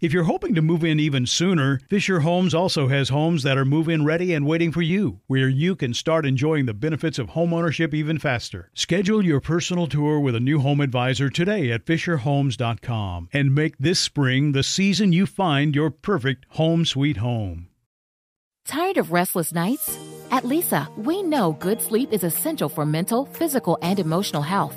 If you're hoping to move in even sooner, Fisher Homes also has homes that are move in ready and waiting for you, where you can start enjoying the benefits of homeownership even faster. Schedule your personal tour with a new home advisor today at FisherHomes.com and make this spring the season you find your perfect home sweet home. Tired of restless nights? At Lisa, we know good sleep is essential for mental, physical, and emotional health.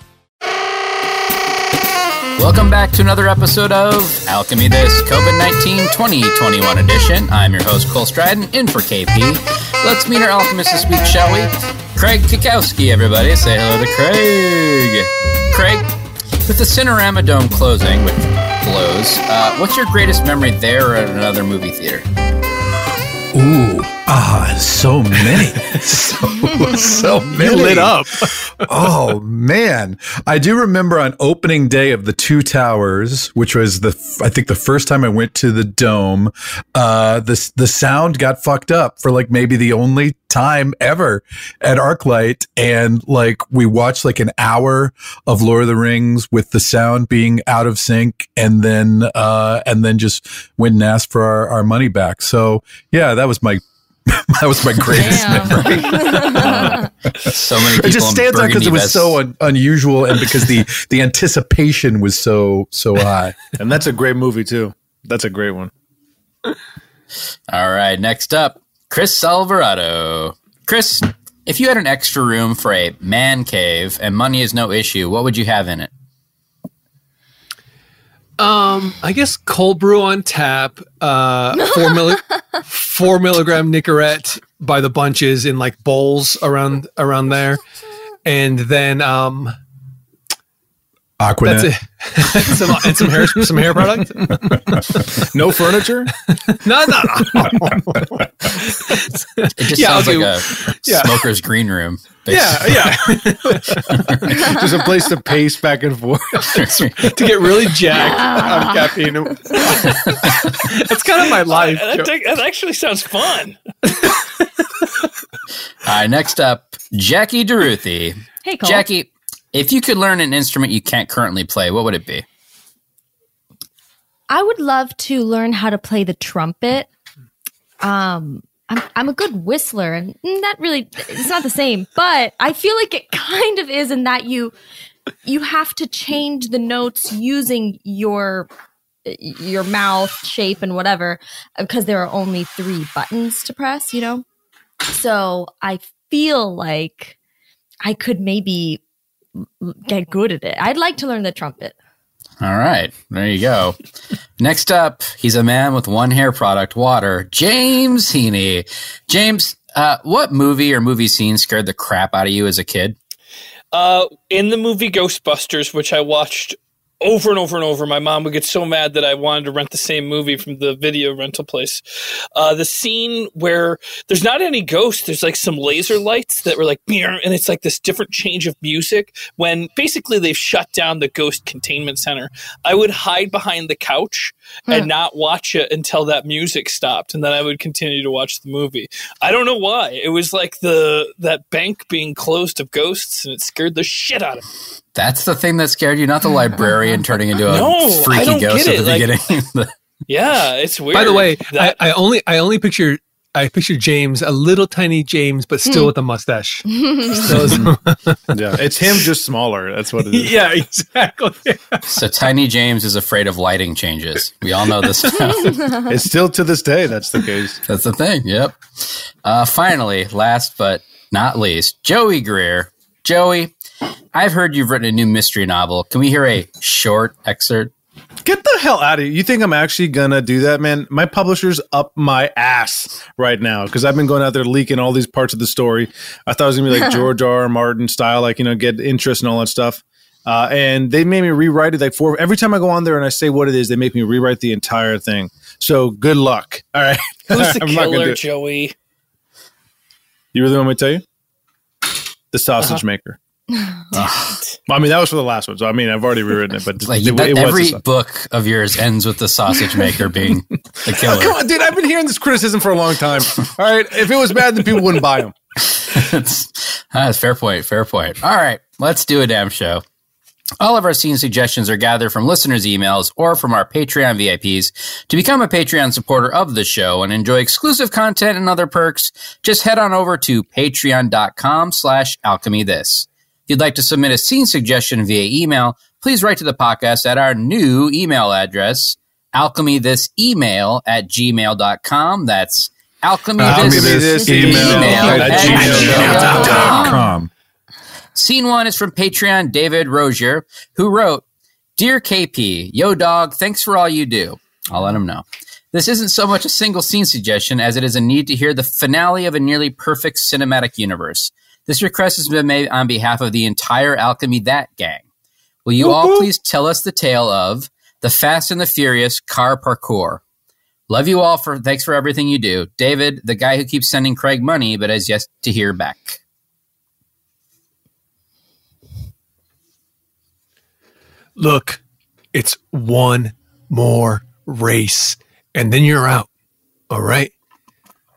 Welcome back to another episode of Alchemy This COVID 19 2021 edition. I'm your host, Cole Stratton, in for KP. Let's meet our alchemists this week, shall we? Craig Cackowski, everybody. Say hello to Craig. Craig, with the Cinerama Dome closing, which blows, uh, what's your greatest memory there or at another movie theater? Ooh, ah, so many, so so many. You lit up. oh man, I do remember on opening day of the Two Towers, which was the I think the first time I went to the dome. Uh, the the sound got fucked up for like maybe the only time ever at ArcLight, and like we watched like an hour of Lord of the Rings with the sound being out of sync, and then uh, and then just went and asked for our, our money back. So yeah, that was my that was my greatest memory. Uh, so many people it just stands out because it was so un- unusual and because the the anticipation was so so high. and that's a great movie too. That's a great one. All right, next up, Chris Alvarado. Chris, if you had an extra room for a man cave and money is no issue, what would you have in it? Um, I guess cold brew on tap, uh, four milli- four milligram Nicorette by the bunches in like bowls around around there, and then um, Aquanet. that's it. some and some hair some hair product. No furniture. No, no, no. It just Yeah, sounds I'll like a yeah. smoker's green room. yeah, yeah. Just a place to pace back and forth. to get really jacked on caffeine. That's kind of my life. That, that actually sounds fun. All right, next up, Jackie Deruthi. Hey, Cole. Jackie, if you could learn an instrument you can't currently play, what would it be? I would love to learn how to play the trumpet. Um, I'm I'm a good whistler, and that really it's not the same, but I feel like it kind of is in that you you have to change the notes using your your mouth shape and whatever because there are only three buttons to press. You know, so I feel like I could maybe get good at it. I'd like to learn the trumpet. All right, there you go. Next up, he's a man with one hair product, water, James Heaney. James, uh, what movie or movie scene scared the crap out of you as a kid? Uh, in the movie Ghostbusters, which I watched over and over and over. My mom would get so mad that I wanted to rent the same movie from the video rental place. Uh, the scene where there's not any ghosts, there's like some laser lights that were like, and it's like this different change of music when basically they've shut down the ghost containment center. I would hide behind the couch and not watch it until that music stopped, and then I would continue to watch the movie. I don't know why. It was like the that bank being closed of ghosts, and it scared the shit out of me. That's the thing that scared you, not the librarian turning into a No, I freaky ghost at the like- beginning. Yeah, it's weird. By the way, that- I, I only I only picture I picture James, a little tiny James, but still Hmm. with a mustache. Yeah, it's him just smaller. That's what it is. yeah, exactly. so Tiny James is afraid of lighting changes. We all know this. It's still to this day that's the case. That's the thing. Yep. Uh, finally, last but not least, Joey Greer. Joey, I've heard you've written a new mystery novel. Can we hear a short excerpt? Get the hell out of here. You think I'm actually gonna do that, man? My publisher's up my ass right now because I've been going out there leaking all these parts of the story. I thought it was gonna be like George R. R. Martin style, like you know, get interest and all that stuff. Uh, and they made me rewrite it like four. Every time I go on there and I say what it is, they make me rewrite the entire thing. So good luck. All right. who's the I'm not gonna do killer, it. Joey? You really want me to tell you? The sausage Uh-huh. maker. Well, I mean, that was for the last one. So I mean, I've already rewritten it, but Like it, that, it was every book of yours ends with the sausage maker being the Oh, killer. come on, dude! I've been hearing this criticism for a long time. All right, if it was bad, then people wouldn't buy them. that's, that's ah, fair point. Fair point. All right, let's do a damn show. All of our scene suggestions are gathered from listeners' emails or from our Patreon VIPs. To become a Patreon supporter of the show and enjoy exclusive content and other perks, just head on over to patreon.com slash alchemy this. If you'd like to submit a scene suggestion via email, please write to the podcast at our new email address, alchemythisemail at gmail.com. That's alchemy Alchemy this this email email at at gmail.com. gmail.com. Scene one is from Patreon David Rozier, who wrote, Dear KP, yo dog, thanks for all you do. I'll let him know. This isn't so much a single scene suggestion as it is a need to hear the finale of a nearly perfect cinematic universe. This request has been made on behalf of the entire Alchemy This gang. Will you all please tell us the tale of the Fast and the Furious car parkour? Love you all for thanks for everything you do. David, the guy who keeps sending Craig money but has yet to hear back. Look, it's one more race, and then you're out. All right.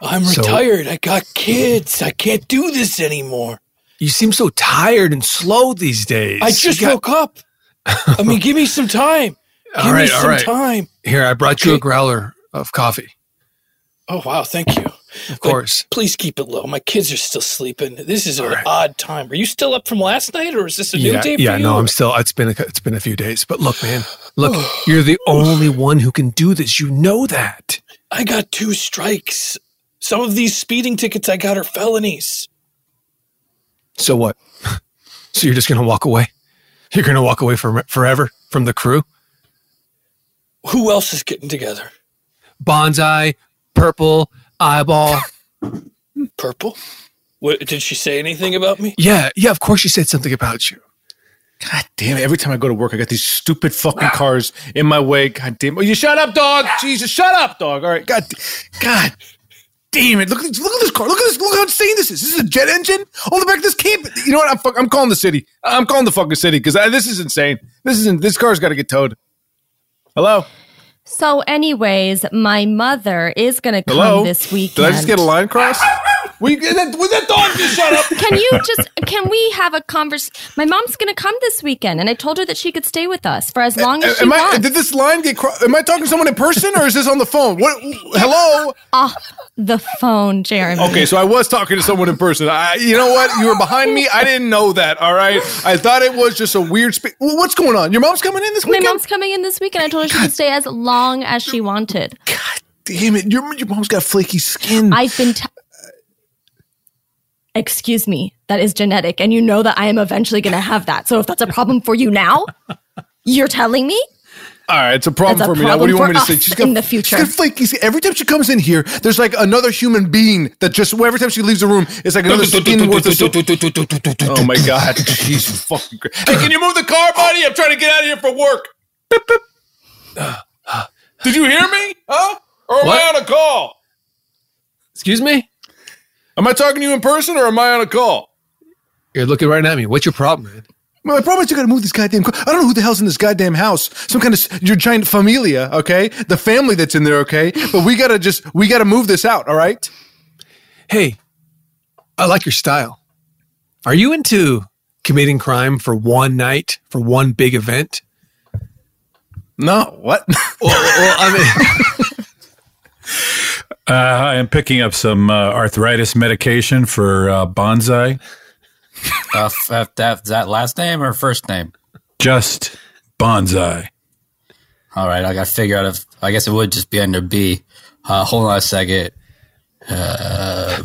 I'm So- retired. I got kids. I can't do this anymore. You seem so tired and slow these days. I just got- woke up. I mean, give me some time. Give All me some right. time. Here, I brought you a growler of coffee. Oh wow, thank you. Of course. Please keep it low. My kids are still sleeping. This is an odd time. Are you still up from last night, or is this a new yeah, day yeah. No, I'm still. It's been a, it's been a few days, but look, man, look, you're the only one who can do this. You know that. I got two strikes. Some of these speeding tickets I got are felonies. So what? So you're just gonna walk away? You're gonna walk away from forever from the crew? Who else is getting together? Bonsai, purple, eyeball. Purple. What did she say anything about me? Yeah, yeah. Of course, she said something about you. God damn it! Every time I go to work, I got these stupid fucking cars in my way. God damn! it. You shut up, dog. Jesus, shut up, dog. All right. God, God damn it! Look, at this- look at this car. Look at this. Look how insane this is. This is a jet engine on the back of this camp. You know what? I'm, fuck, I'm calling the city. I'm calling the fucking city because this is insane. This isn't. This car's got to get towed. Hello. So, anyways, my mother is going to come Hello. this weekend. Did I just get a line cross? We that, will that dog just shut up? Can you just can we have a convers? My mom's gonna come this weekend, and I told her that she could stay with us for as long as she Am I, wants. did this line get? Cro- am I talking to someone in person or is this on the phone? What? Hello. Off the phone, Jeremy. Okay, so I was talking to someone in person. I, you know what? You were behind me. I didn't know that. All right. I thought it was just a weird. Spe- What's going on? Your mom's coming in this weekend. My mom's coming in this weekend. I told her she could stay as long as she wanted. God damn it! Your your mom's got flaky skin. I've been. T- Excuse me, that is genetic, and you know that I am eventually going to have that. So if that's a problem for you now, you're telling me. All right, it's a problem It's a for me now. What do you want me to problem say? for us in the future. She's got flaky skin. Every time she comes in here, there's like another human being that just every time she leaves the room, it's like another skin worth of. Oh my god, Jesus fucking! Christ. Hey, can you move the car, buddy? I'm trying to get out of here for work. Beep, beep. Did you hear me? Huh? Or am What? I on a call? Excuse me? Am I talking to you in person or am I on a call? You're looking right at me. What's your problem, man? Well, my problem is you got to move this goddamn. car. I don't know who the hell's in this goddamn house. Some kind of your giant familia, okay? The family that's in there, okay? But we gotta just we gotta move this out, all right? Hey, I like your style. Are you into committing crime for one night, for one big event? No, what? well, well, I mean, Uh, I am picking up some uh, arthritis medication for uh, bonsai. Uh, f- f- that, is that last name or first name? Just bonsai. All right, I got to figure out if I guess it would just be under B. Uh, hold on a second. Uh,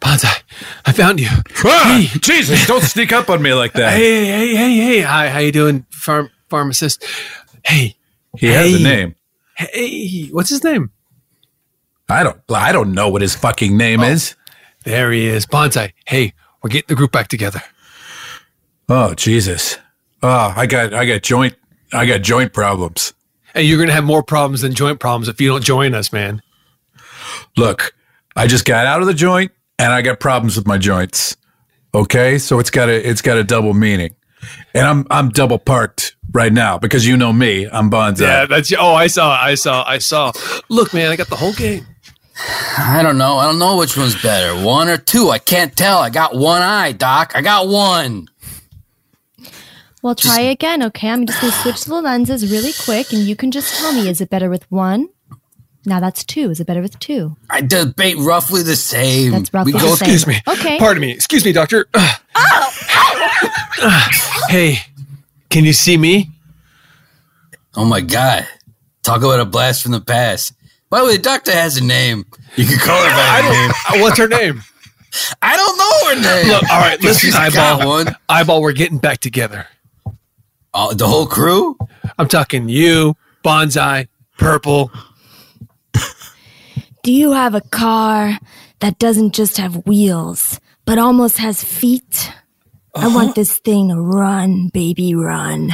Bonsai, I found you. Ah, Jesus, don't sneak up on me like that. Hey, hey, hey, hey! Hi, how you doing, farm pharmacist? Hey, he has a name. Hey, what's his name? I don't. I don't know what his fucking name oh. is. There he is, Bonsai. Hey, we're getting the group back together. Oh Jesus! Oh, I got. I got joint. I got joint problems. Hey, you're gonna have more problems than joint problems if you don't join us, man. Look, I just got out of the joint, and I got problems with my joints. Okay, so it's got a. It's got a double meaning, and I'm I'm double parked right now because you know me. I'm bonsai. Yeah, that's. Oh, I saw. I saw. I saw. Look, man, I got the whole game. I don't know. I don't know which one's better, one or two. I can't tell. I got one eye, Doc. I got one. Well, try again, okay? I'm just going to switch the lenses really quick, and you can just tell me is it better with one? Now that's two. Is it better with two? I debate roughly the same. That's roughly we the go same. Excuse me. Okay. Pardon me. Excuse me, doctor. Oh! Ugh. Ugh. hey, can you see me? Oh my god! Talk about a blast from the past. By the way, the doctor has a name. You can call her by her name. Uh, What's her name? I don't know her name. Look, all right, listen, She's eyeball. one. Eyeball, we're getting back together. Oh, the whole crew. I'm talking you, Bonsai, Purple. Do you have a car that doesn't just have wheels, but almost has feet? I want uh-huh. this thing to run, baby, run.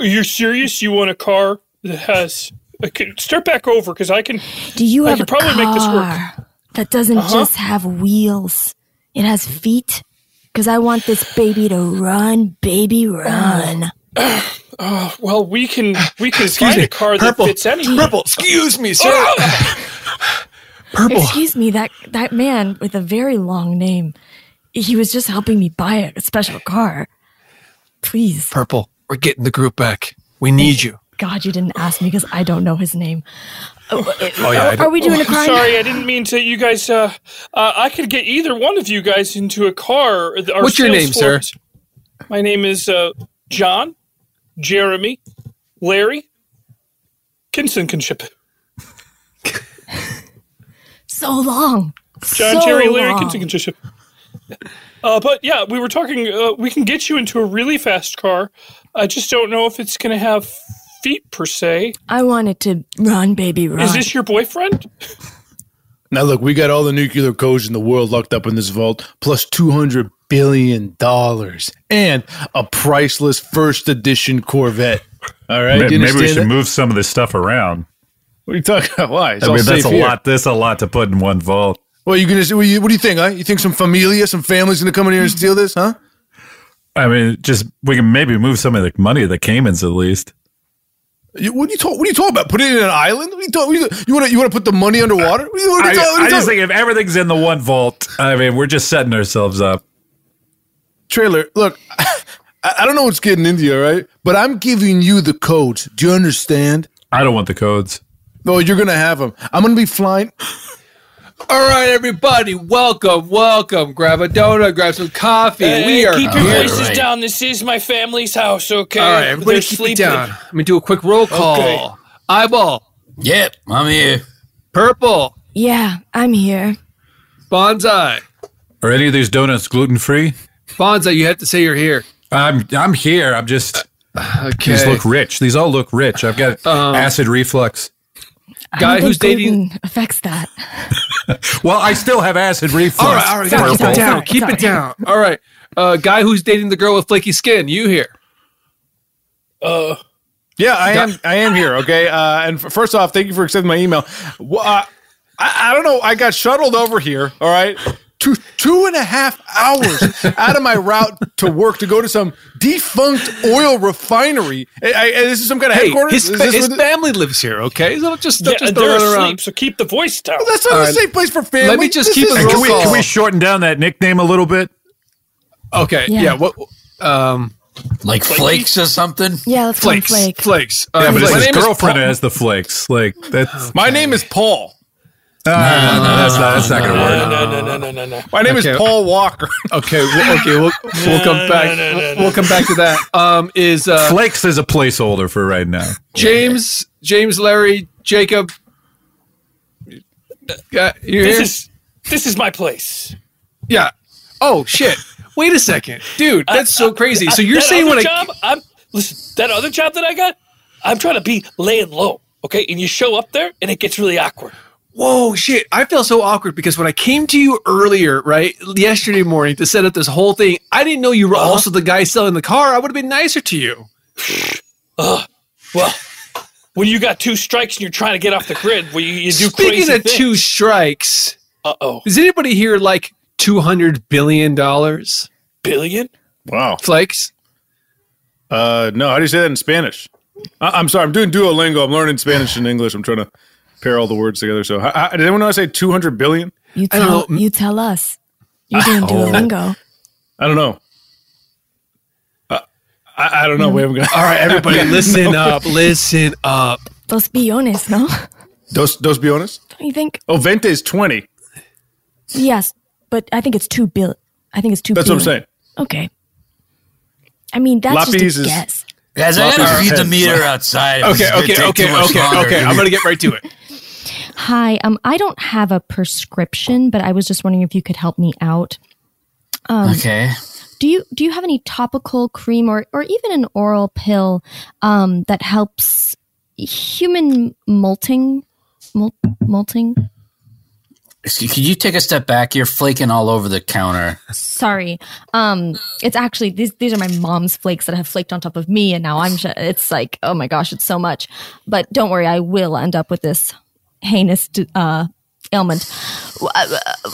Are you serious? You want a car that has? Okay, start back over because I can. Do you I have could a probably car make this work. that doesn't Uh-huh. just have wheels? It has feet? Because I want this baby to run, baby, run. Oh well, we can we can Excuse find me, a car Purple, that fits anywhere. Purple, excuse me, sir. Ah! Purple. Excuse me, that that man with a very long name. He was just helping me buy a special car. Please, Purple, we're getting the group back. We need you. God, you didn't ask me because I don't know his name. Oh, Oh, yeah, I are, we doing a crime? Sorry, I didn't mean to. You guys, uh, uh, I could get either one of you guys into a car. Our What's your sales name, sir? My name is uh, John, Jeremy, Larry, Kinsenkinship. So long. John, so Jerry, Larry, long. Kinsenkinship. Uh, but yeah, we were talking. Uh, we can get you into a really fast car. I just don't know if it's going to have feet per se. I wanted to run, baby, run. Is this your boyfriend? Now look, we got all the nuclear codes in the world locked up in this vault, plus two hundred billion dollars and a priceless first edition Corvette. All right, Maybe, maybe we should that? move some of this stuff around. What are you talking about? Why? It's I mean, that's a here. lot. That's a lot to put in one vault. Well, you gonna? What do you, what do you think? Huh? You think some familia, some family's gonna come in here and steal this? Huh? I mean, just we can maybe move some of the money of the Caymans at least. You, what are you talking? What are you talking about? Put it in an island? What are you talking? You want to you want to put the money underwater? What are you, what are you I, talking- what are I just think if everything's in the one vault, I mean, we're just setting ourselves up. trailer. Look, I, I don't know what's getting into you, right? But I'm giving you the codes. Do you understand? I don't want the codes. No, you're gonna have them. I'm gonna be flying. All right, everybody, welcome, welcome. Grab a donut, grab some coffee. Hey, we are keep your here. voices right. down. This is my family's house, okay? All right, everybody, They're keep sleeping. it down. Let me do a quick roll call. Okay. Eyeball, Yep, I'm here. purple, Yeah, I'm here. bonsai, Are any of these donuts gluten free? bonsai. You have to say you're here. I'm I'm here. I'm just Okay. these look rich. These all look rich. I've got Um, acid reflux. I Guy who's dating- affects that. Well, I still have acid reflux. all right, all right, Sorry, keep sorry, it down. sorry, keep sorry. it down. All right, uh, guy who's dating the girl with flaky skin. You here? Uh, Yeah, I am. I am here. Okay. Uh, and f- first off, thank you for accepting my email. Well, uh, I, I don't know. I got shuttled over here. All right. Two two and a half hours out of my route to work to go to some defunct oil refinery. I, I, this is some kind of Hey, headquarters. his, fa- his what- family lives here. Okay, so just yeah, just they're asleep, around. so keep the voice down. that's not All the right. same place for family. Let me just This keep is- it can we can we shorten down that nickname a little bit? Okay, Yeah. yeah. What? Um, Like flakes or something? Yeah, let's call flakes, Flake. flakes. Uh, Yeah, but flakes. it's his girlfriend Paul. has the flakes. Like that's My name is Paul. No, no, no, that's not that's not gonna no, work. no, no, no, no, no, no. My name Okay. is Paul Walker. Okay, well, okay, we'll, we'll come back. no, no, no, We'll come back to that. Um, is uh, Flakes is a placeholder for right now. James, James, Larry, Jacob? Yeah, you This here? is this is my place. yeah. Oh shit! Wait a second, dude. That's so crazy. So you're saying other when I, I'm listen. That other job that I got, I'm trying to be laying low. Okay, and you show up there, and it gets really awkward. Whoa, shit. I feel so awkward because when I came to you earlier, right, yesterday morning to set up this whole thing, I didn't know you were also the guy selling the car. I would have been nicer to you. Uh, Well, when you got two strikes and you're trying to get off the grid, where you, you do Speaking crazy of things. two strikes, uh oh, is anybody here like $200 billion? billion. Wow. Flakes? Uh, no, how do you say that in Spanish? I- I'm sorry, I'm doing Duolingo. I'm learning Spanish and English. I'm trying to pair all the words together. So, how, how, did anyone know I say 200 billion? You tell know. you tell us. You're doing Duolingo. I don't know. Uh, I, I don't know. We haven't got. All right, everybody, listen up. Listen up. Dos billones, no? Dos, dos biones? Don't you think? Oh, Vente is 20. Yes, but I think it's two bill. I think it's two. That's what I'm saying. Okay. I mean, that's Lapis just a is- guess. Guys, I Well, gotta feed the meter outside. Okay, It's okay, okay, okay, okay. I'm going to get right to it. Hi, um, I don't have a prescription, but I was just wondering if you could help me out. Okay. Do you do you have any topical cream or or even an oral pill um, that helps human molting, mol- molting? Could you take a step back? You're flaking all over the counter. Sorry, um, it's actually these these are my mom's flakes that have flaked on top of me, and now I'm. ju- It's like oh my gosh, it's so much. But don't worry, I will end up with this heinous uh, ailment. Uh, uh,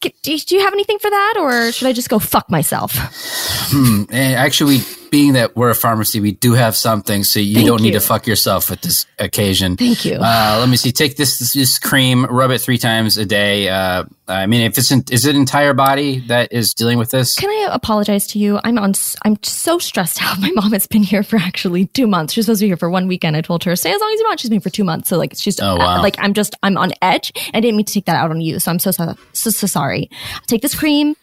Do do you have anything for that, or should I just go fuck myself? Hmm. Actually, being that we're a pharmacy, we do have something, so you Thank don't need to fuck yourself at this occasion. Thank you. Uh, let me see. Take this, this this cream, rub it three times a day. Uh, I mean, if it's in, is it entire body that is dealing with this? Can I apologize to you? I'm on. I'm so stressed out. My mom has been here for actually two months. She's supposed to be here for one weekend. I told her stay as long as you want. She's been here for two months. So like she's Oh, wow. like I'm just I'm on edge. I didn't mean to take that out on you. So I'm so so so, so sorry. Take this cream,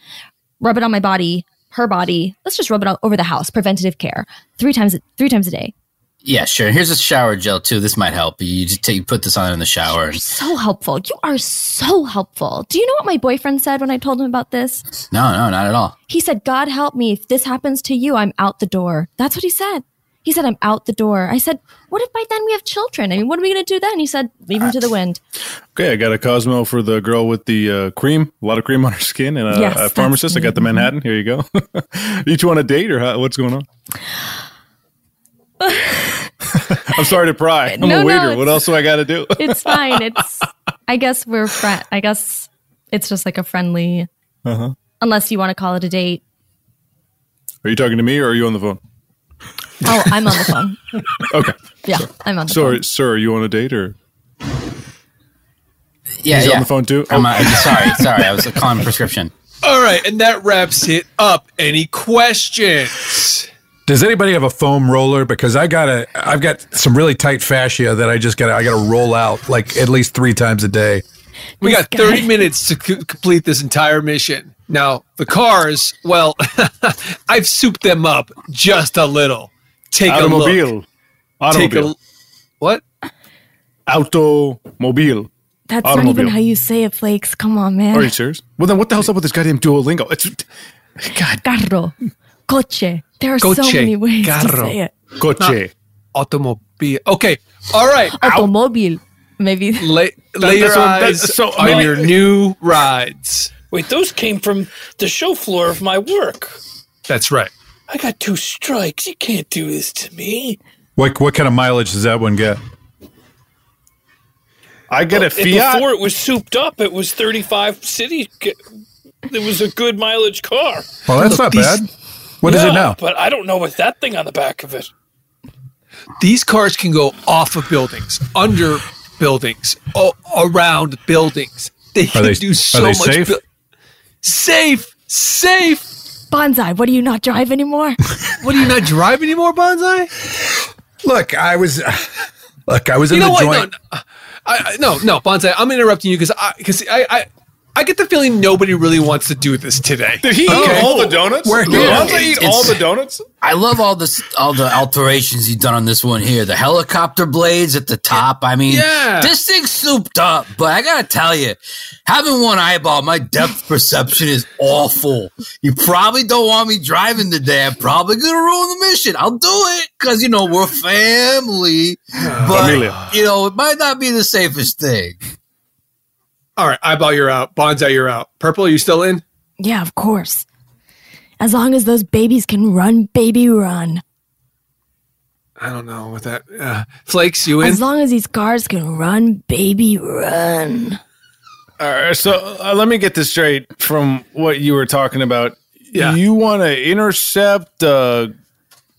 rub it on my body, her body. Let's just rub it all over the house. Preventative care three times three times a day. Yeah, sure. Here's a shower gel too. This might help. You just take you put this on in the shower. So helpful. You are so helpful. Do you know what my boyfriend said when I told him about this? No, no, not at all. He said, God help me. If this happens to you, I'm out the door. That's what he said. He said, I'm out the door. I said, What if by then we have children? I mean, what are we going to do then? He said, Leave him to the wind. Okay, I got a Cosmo for the girl with the uh, cream, a lot of cream on her skin, and a, Yes, a pharmacist. I got the. Manhattan. Here you go. Each one a date, or how, what's going on? I'm sorry to pry. I'm No, a no, waiter. what else do I got to do? It's fine. It's, I guess we're friend. I guess it's just like a friendly, Uh-huh. unless you want to call it a date. Are you talking to me, or are you on the phone? Oh, I'm on the phone. Okay. Yeah, I'm on the phone. Sorry, phone. sir, are you on a date or? Yeah, He's yeah. on the phone too. I'm, uh, sorry, sorry. I was calling prescription. All right, and that wraps it up. Any questions? Does anybody have a foam roller? Because I got a, I've got some really tight fascia that I just got, to I got to roll out like at least three times a day. We This got guy. 30 minutes to c- complete this entire mission. Now, the cars, well, I've souped them up just a little. Take a look. Automobile. Take a what? Automobile. That's not even how you say it, Flakes. Come on, man. Are you serious? Well, then what the hell's up with this goddamn Duolingo? It's God, Carro, coche. There are so many ways to carro. say it. coche. Automobile. Okay. All right. Automobile. Maybe. Lay, lay your eyes so, on maybe- your new rides. Wait, those came from the show floor of my work. That's right. I got two strikes. You can't do this to me. What what kind of mileage does that one get? I get a If Fiat. Before it was souped up, it was 35 city. It was a good mileage car. Well, that's not these- bad. What is it now? But I don't know what that thing on the back of it. These cars can go off of buildings, under buildings, o- around buildings. They can they- do are so they much. safe? buil- safe, safe. Bonsai, what do you not drive anymore? What do you not drive anymore, Bonsai? Look, I was, look, I was in You know the what? joint. No, I, I, no, no, Bonsai. I'm interrupting you because I, because I, I, I get the feeling nobody really wants to do this today. Did he Okay. eat all the donuts? Where- Did Yeah. Eat It's- all the donuts? I love all this, all the alterations he's done on this one here. The helicopter blades at the top. I mean, Yeah. this thing's souped up. But I gotta tell you, having one eyeball, my depth perception is awful. You probably don't want me driving today. I'm probably gonna ruin the mission. I'll do it because you know we're family. But Familia. you know it might not be the safest thing. All right, eyeball, you're out. Bonsai, you're out. Purple, are you still in? yeah, of course. As long as those babies can run, baby, run. I don't know what that. Uh, Flakes, you in? As long as these cars can run, baby, run. All right, so uh, let me get this straight from what you were talking about. Yeah. You want to intercept uh,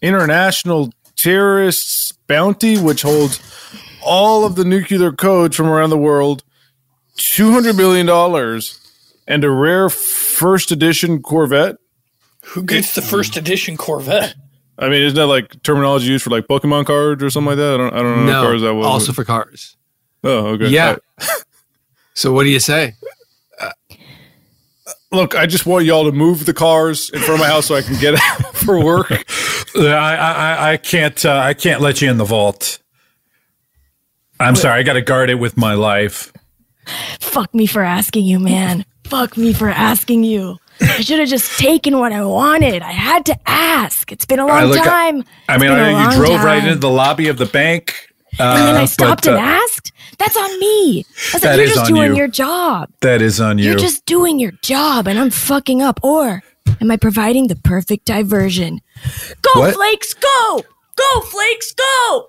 international terrorists bounty, which holds all of the nuclear codes from around the world, two hundred million dollars, and a rare first edition Corvette. Who gets the first edition Corvette? I mean, isn't that like terminology used for like Pokemon cards or something like that? I don't, I don't know what cars that no, was. also for cars. oh, okay. Yeah. Uh, So what do you say? look, I just want y'all to move the cars in front of my house so I can get out for work. I, I, I can't, uh, I can't let you in the vault. I'm sorry. I got to guard it with my life. Fuck me for asking you, man. Fuck me for asking you. I should have just taken what I wanted. I had to ask. It's been a long I look- time. I mean, been a I, you long drove right into the lobby of the bank. Uh, And then I stopped but, and uh, asked. That's on me. I was like, you're is just doing you. your job. That is on you. You're just doing your job, and I'm fucking up. Or am I providing the perfect diversion? Go, What? Flakes, go! Go, Flakes, go!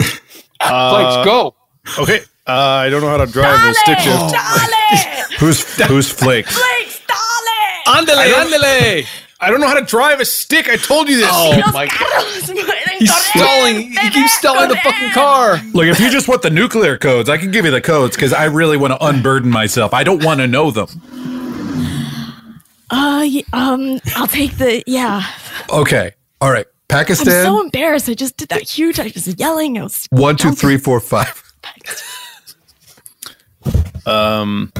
Flakes, go. Okay. Uh, I don't know how to drive a stick shift. Dale! who's who's flakes? Flakes, dale! Andale, andale. I don't know how to drive a stick. I told you this. Oh my god. He's stalling. He keeps stalling the fucking car. Look, if you just want the nuclear codes, I can give you the codes because I really want to unburden myself. I don't want to know them. Uh, um, I'll take the, yeah. Okay. All right. Pakistan. I'm so embarrassed. I just did that huge, I was yelling. I was one, two, three, four, five. Um,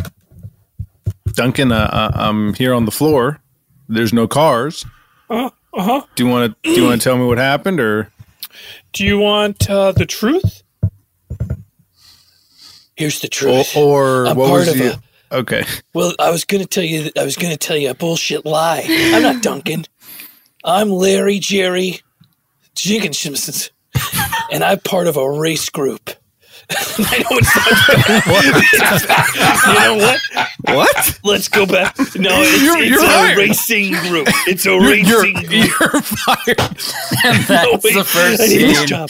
Duncan, uh, I'm here on the floor. There's no cars. Uh huh. Do you want to? Do you want to tell me what happened, or Do you want uh, the truth? Here's the or, truth. or I'm what part was of the? a- Okay. Well, I was gonna tell you. That, I was gonna tell you a bullshit lie. I'm not Duncan. I'm Larry Jerry Jenkins Simpsons, and I'm part of a race group. I know it's not. you know what? What? Let's go back. No, it's, You're- it's you're a hired. racing group. It's a You're, racing you're, group. you're fired. And that's wait, the first I need this scene. job.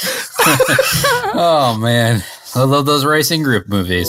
Oh man, I love those racing group movies.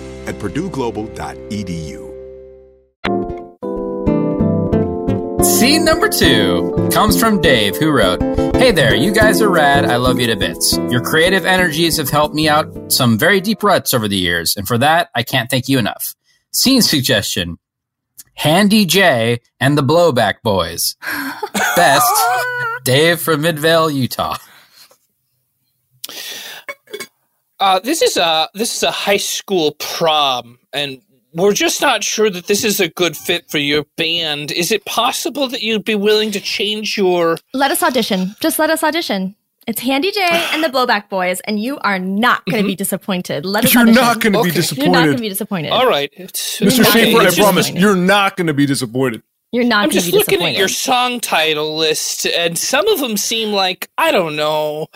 at purdueglobal.edu. Scene number two comes from Dave, who wrote, Hey there, you guys are rad. I love you to bits. Your creative energies have helped me out some very deep ruts over the years, and for that, I can't thank you enough. Scene suggestion Handy J and the Blowback Boys. Best, Dave from Midvale, Utah. Uh, this is a this is a high school prom, and we're just not sure that this is a good fit for your band. Is it possible that you'd be willing to change your? Let us audition. Just let us audition. It's Handy J and the Blowback Boys, and you are not going to be disappointed. Let us You're audition. not gonna be disappointed. You're not going to be disappointed. All right, It's- Mr. not Schaefer, I promise you're not going to be disappointed. You're not I'm just be looking at your song title list, and some of them seem like I don't know,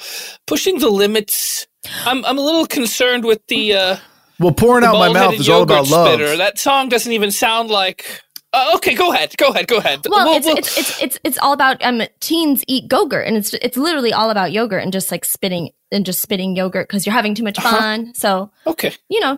pushing the limits. I'm I'm a little concerned with the. Uh, Well, pouring the out my mouth is all about love. Spitter. That song doesn't even sound like. Uh, okay, go ahead. Go ahead. Go ahead. well, We'll- it's, we'll- it's it's it's it's all about um teens eat yogurt, and it's it's literally all about yogurt and just like spitting and just spitting yogurt because you're having too much Uh-huh. fun. So okay. you know,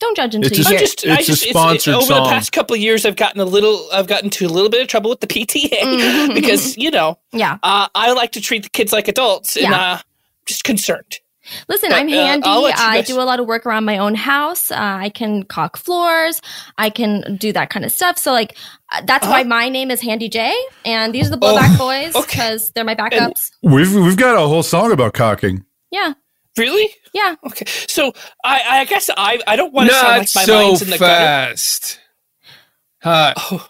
don't judge until It's you a- hear. I'm it. just, I It's a just, sponsored over song. the past couple of years, I've gotten a little, I've gotten into a little bit of trouble with the PTA Mhm. because you know, yeah. uh, I like to treat the kids like adults, and Yeah. uh, just concerned. Listen, But, I'm uh, handy. I'll let you I do a lot of work around my own house. Uh, I can caulk floors. I can do that kind of stuff. So, like, uh, that's why my name is Handy J, and these are the Blowback Boys Uh-huh. Oh, okay. because they're my backups. We've we've got a whole song about cocking. yeah, Really? yeah. Okay. So I, I guess I, I don't want to sound Not like my so mind's in the gutter. fast. Hi, Oh,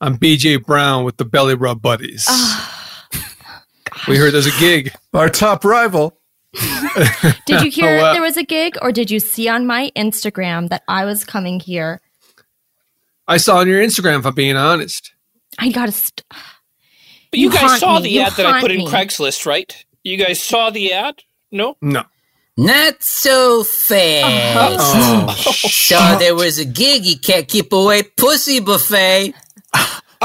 I'm BJ Brown with the Belly Rub Buddies. Ah, we heard there's a gig. Our top rival. Did you hear Oh, wow. there was a gig, or did you see on my Instagram that I was coming here? I saw on your Instagram, if I'm being honest. I gotta. St- but you, You guys saw me. the You ad that I haunt put in me. Craigslist, right? You guys saw the ad? No. No. Not so fast. Uh-huh. Oh, So there was a gig you can't keep away pussy buffet.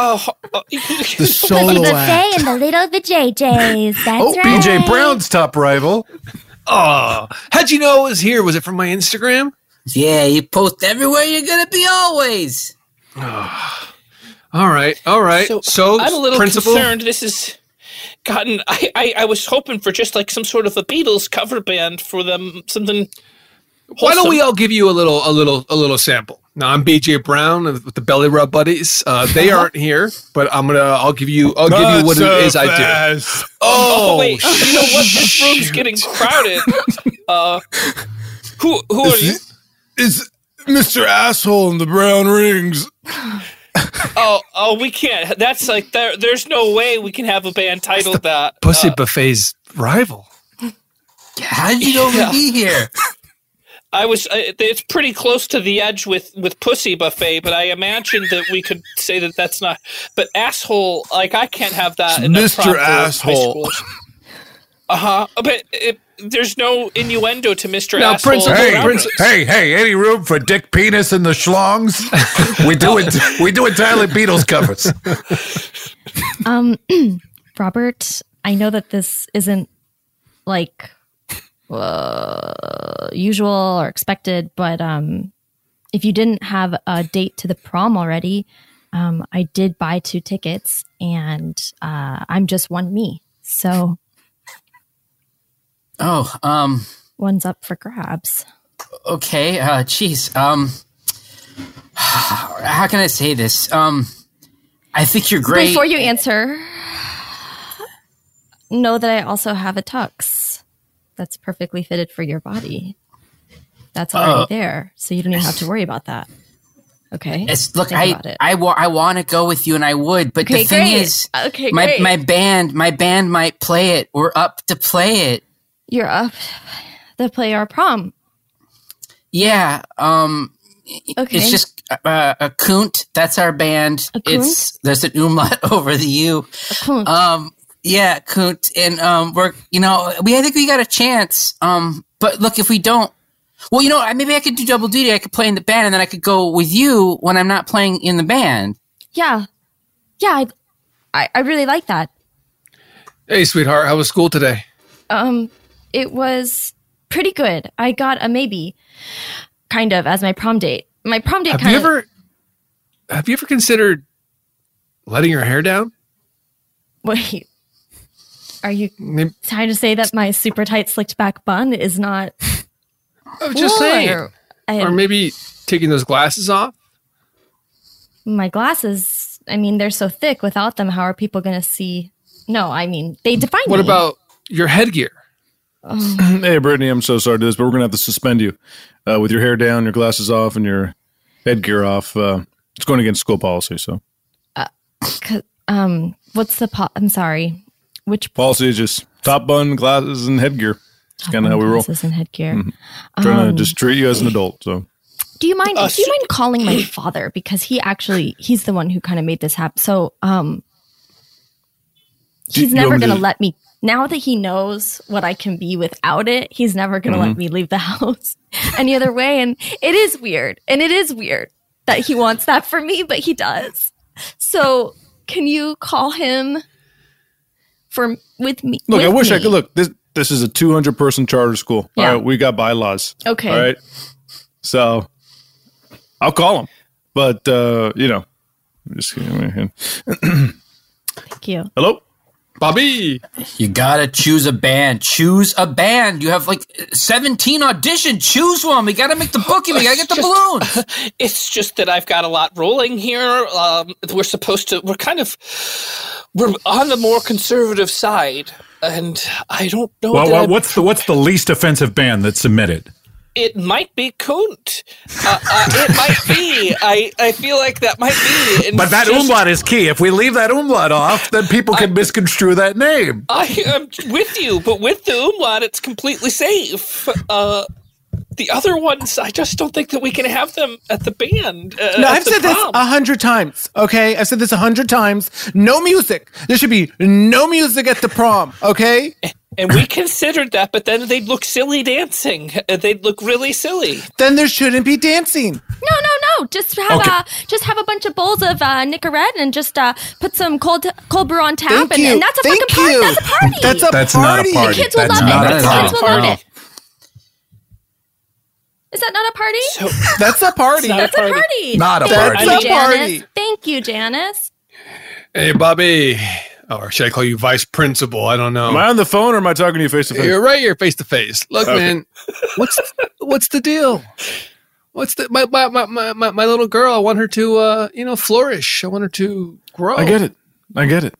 Oh, The solo act. and the little vajayjays. That's Oh, right. BJ Brown's top rival. oh, how'd you know it was here? Was it from my Instagram? Yeah, you post everywhere you're gonna be always. All right, all right. So, So, I'm a little principal, concerned. This has gotten. I, I I was hoping for just like some sort of a Beatles cover band for them. Something. why don't we all give you a little, a little, a little sample? Now I'm BJ Brown with the Belly Rub Buddies. Uh, they aren't here, but I'm gonna. I'll give you. I'll give you what it is I do. Oh, Oh, wait! You know what? This room's getting crowded. Uh, who who are you? Is Mr. Asshole in the brown rings? Oh oh, we can't. That's like there. There's no way we can have a band titled that. Pussy Uh, Buffet's rival. How did you know Yeah. to be here? I was. Uh, it's pretty close to the edge with with Pussy Buffet, but I imagine that we could say that that's not. But asshole, like I can't have that. in Mr. prompt for high Asshole. Uh huh. But it, there's no innuendo to Mr. Now, Asshole. Principal- Hey, around hey, hey! Any room for Dick Penis and the Schlongs? we do it. We do entirely Beatles covers. Um, Robert, I know that this isn't like uh, usual or expected, but um, if you didn't have a date to the prom already, um, I did buy two tickets, and uh, I'm just one me, so Oh, um, one's up for grabs. okay. Uh, jeez. Um, how can I say this? Um, I think you're great. Before you answer, know that I also have a tux that's perfectly fitted for your body. That's already Oh. there, so you don't even have to worry about that. Okay. It's, look, Think I it. I, wa- I want to go with you, and I would, but Okay, the thing great. is, Okay, my great. my band my band might play it. We're up to play it. You're up to play our prom. Yeah. Um. Okay. It's just uh, a coont. That's our band. A coont? It's there's an umlaut over the u. A coont. Um. Yeah, coont, and um, we're you know we I think we got a chance. Um. But look, if we don't. Well, you know, I- maybe I could do double duty. I could play in the band, and then I could go with you when I'm not playing in the band. yeah. Yeah, I, I, I really like that. Hey, sweetheart, how was school today? Um, it was pretty good. I got a maybe, kind of, as my prom date. My prom date Have kind you of. ever have you ever considered letting your hair down? Wait. Are you Maybe- trying to say that my super tight slicked back bun is not I was just cool, saying. or- I- Or maybe taking those glasses off? my glasses. I mean, they're so thick. Without them, how are people going to see? No, I mean, they define What me. about your headgear? hey, Brittany, I'm so sorry to do this, but we're gonna have to suspend you uh, with your hair down, your glasses off, and your headgear off. Uh, it's going against school policy. So 'Cause, um, what's the po- I'm sorry. Which policy is just top bun, glasses, and headgear. It's kind of how we roll. glasses and headgear? Mhm. Trying Um, to just treat you as an adult. So Do you mind? Uh, do you mind calling my father because he actually he's the one who kind of made this happen. So um, he's you never gonna let me. Now that he knows what I can be without it, he's never gonna let Mhm. me leave the house any other way. And it is weird, and it is weird that he wants that for me, but he does. So can you call him for with me? look, I with wish I could look. This this is a 200 person charter school. Yeah. All right, we got bylaws. Okay. All right. So I'll call him, but uh, you know, I'm just kidding. Thank you. Hello, Bobby. You gotta choose a band. Choose a band. You have like 17 audition. Choose one. We gotta make the booking. We gotta get the balloons. It's just that I've got a lot rolling here. Um, we're supposed to. We're kind of. We're on the more conservative side, and I don't know. Well, that well, what's the what's the least offensive band that's submitted? It might be Kunt. Uh, uh, it might be. I, I feel like that might be. And But that just- umlaut is key. If we leave that umlaut off, then people can misconstrue that name. I am with you, but with the umlaut, it's completely safe. Uh, the other ones, I just don't think that we can have them at the band. Uh, No, I've the said this a hundred times. Okay, I've said this a hundred times. No music. There should be no music at the prom. Okay. And we considered that, but then they'd look silly dancing. Uh, They'd look really silly. Then there shouldn't be dancing. No, no, no. Just have Okay. a just have a bunch of bowls of uh, Nicorette and just uh, put some cold cold brew on tap, Thank and, you. and that's a Thank fucking party. you. That's a party. That's a That's not a party. party. The kids will That's love it. The kids will love it. Is that not a party? That's a party. That's a party. Not a Thank party. That's a Janice. party. Thank you, Janice. Hey, Bobby. Or should I call you vice principal? I don't know. am I on the phone or am I talking to you face to face? You're right here, face to face. Look, Okay. man, what's what's the deal? What's the my my, my my my my little girl? I want her to uh you know flourish. I want her to grow. I get it. I get it.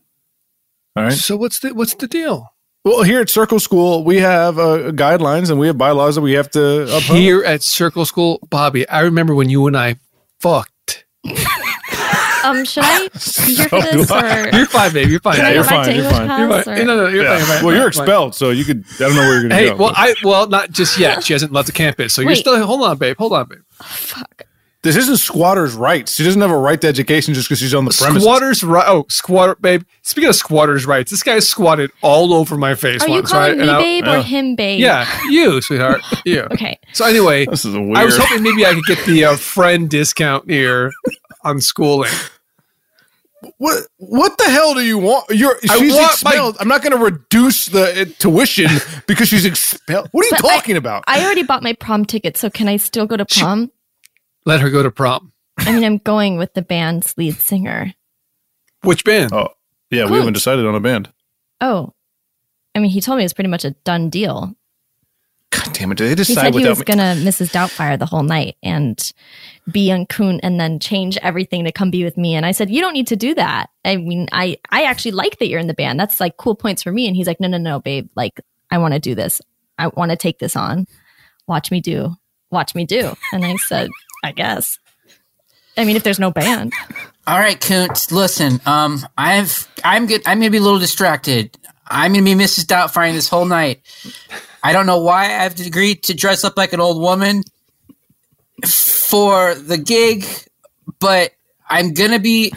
All right. So what's the what's the deal? Well, here at Circle School, we have uh, guidelines and we have bylaws that we have to uphold. Here at Circle School, Bobby, I remember when you and I fucked. Um, should I be here for this or You're fine, babe. You're fine. Yeah, you're fine, you're fine. You're fine. or- No, no, you're Yeah. fine. Well, you're You're expelled, so you could. I don't know where you're going to Hey, go. well, I well not just yet. She hasn't left the campus, so you're still. Hold on, babe. Hold on, babe. Fuck. this isn't squatters' rights. She doesn't have a right to education just because she's on the premises. Squatters right. Oh, squatter, babe. Speaking of squatters' rights, this guy squatted all over my face Are you once, calling right? me And I- babe yeah. or him babe? Yeah, you, sweetheart. You. Okay. So anyway, This is weird. I was hoping maybe I could get the uh, friend discount here on schooling. What what the hell do you want? You're I she's want my- expelled. I'm not going to reduce the uh, tuition because she's expelled. What are you But I- talking about? I already bought my prom ticket, so can I still go to prom? Let her go to prom. I mean, I'm going with the band's lead singer. Which band? oh, yeah, we haven't decided on a band. Oh, I mean, he told me it's pretty much a done deal. God damn it! Did they He decide said he was gonna Mrs. Doubtfire the whole night and be on Coon and then change everything to come be with me. And I said, you don't need to do that. I mean, I I actually like that you're in the band. That's like cool points for me. And he's like, no, no, no, babe. Like, I want to do this. I want to take this on. Watch me do. Watch me do. And I said, I guess. I mean, if there's no band, All right, Kunt. Listen, um, I've I'm good. I'm gonna be a little distracted. I'm gonna be Mrs. Doubtfire this whole night. I don't know why I've agreed to dress up like an old woman for the gig, but I'm gonna be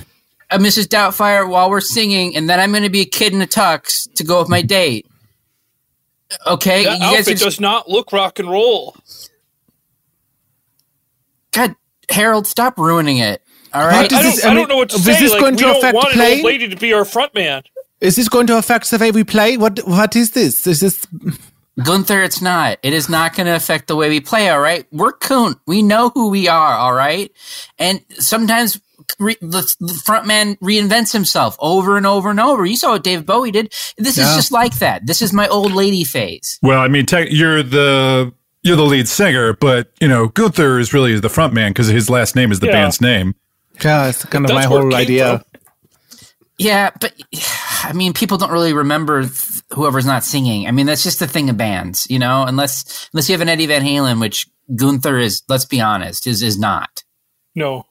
a Mrs. Doubtfire while we're singing, and then I'm gonna be a kid in a tux to go with my date. Okay, That you guys outfit are does not look rock and roll. God, Harold, stop ruining it. All right, What I don't, this- I I don't know what to is say. this like, going we to don't affect want an old lady to be our front man. Is this going to affect the way we play? What What is this? Is this? Gunther, it's not. It is not going to affect the way we play, all right? We're Kunt. We know who we are, all right? And sometimes re- the, the front man reinvents himself over and over and over. You saw what David Bowie did. This is just like that. This is my old lady phase. Well, I mean, tech, you're the you're the lead singer, but you know Gunther is really the front man because his last name is the Yeah. band's name. Yeah, it's kind of That's my whole idea. from. Yeah, but I mean, people don't really remember th- whoever's not singing. I mean, that's just the thing of bands, you know. Unless unless you have an Eddie Van Halen, which Gunther is. Let's be honest, is is not. No.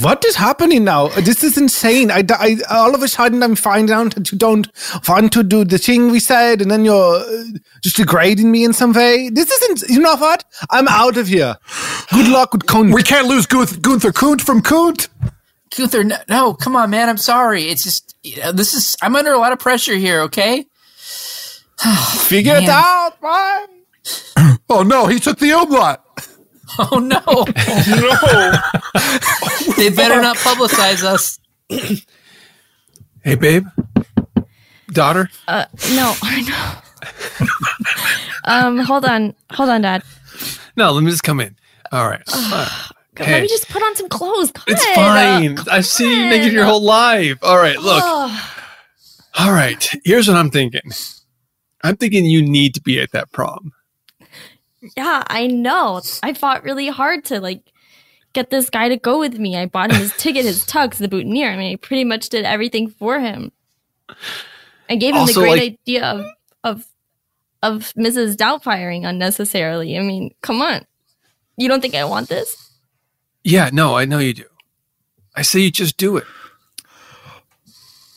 What is happening now? This is insane. I, I all of a sudden I'm finding out that you don't want to do the thing we said, and then you're uh, just degrading me in some way. This isn't. You know what? I'm out of here. Good luck with Kunt. We can't lose Gunther, Gunther Kunt from Kunt. Gunther, no, no, come on, man. I'm sorry. It's just you know, this is. I'm under a lot of pressure here. Okay. Figure it out. Bye. Oh no, he took the umlaut. Oh no! no. they better not publicize us. Hey, babe, daughter. Uh, no, I know. um, hold on, hold on, Dad. No, let me just come in. All right. God, Hey. Let me just put on some clothes. It's fine. I've seen you naked your whole life. All right, look. All right. Here's what I'm thinking. I'm thinking you need to be at that prom. yeah, I know. I fought really hard to like get this guy to go with me. I bought him his ticket, his tux, the boutonniere. I mean, I pretty much did everything for him. I gave him Also, the great like- idea of of of Mrs. Doubtfiring unnecessarily. I mean, come on. You don't think I want this? Yeah, no, I know you do. I say you just do it.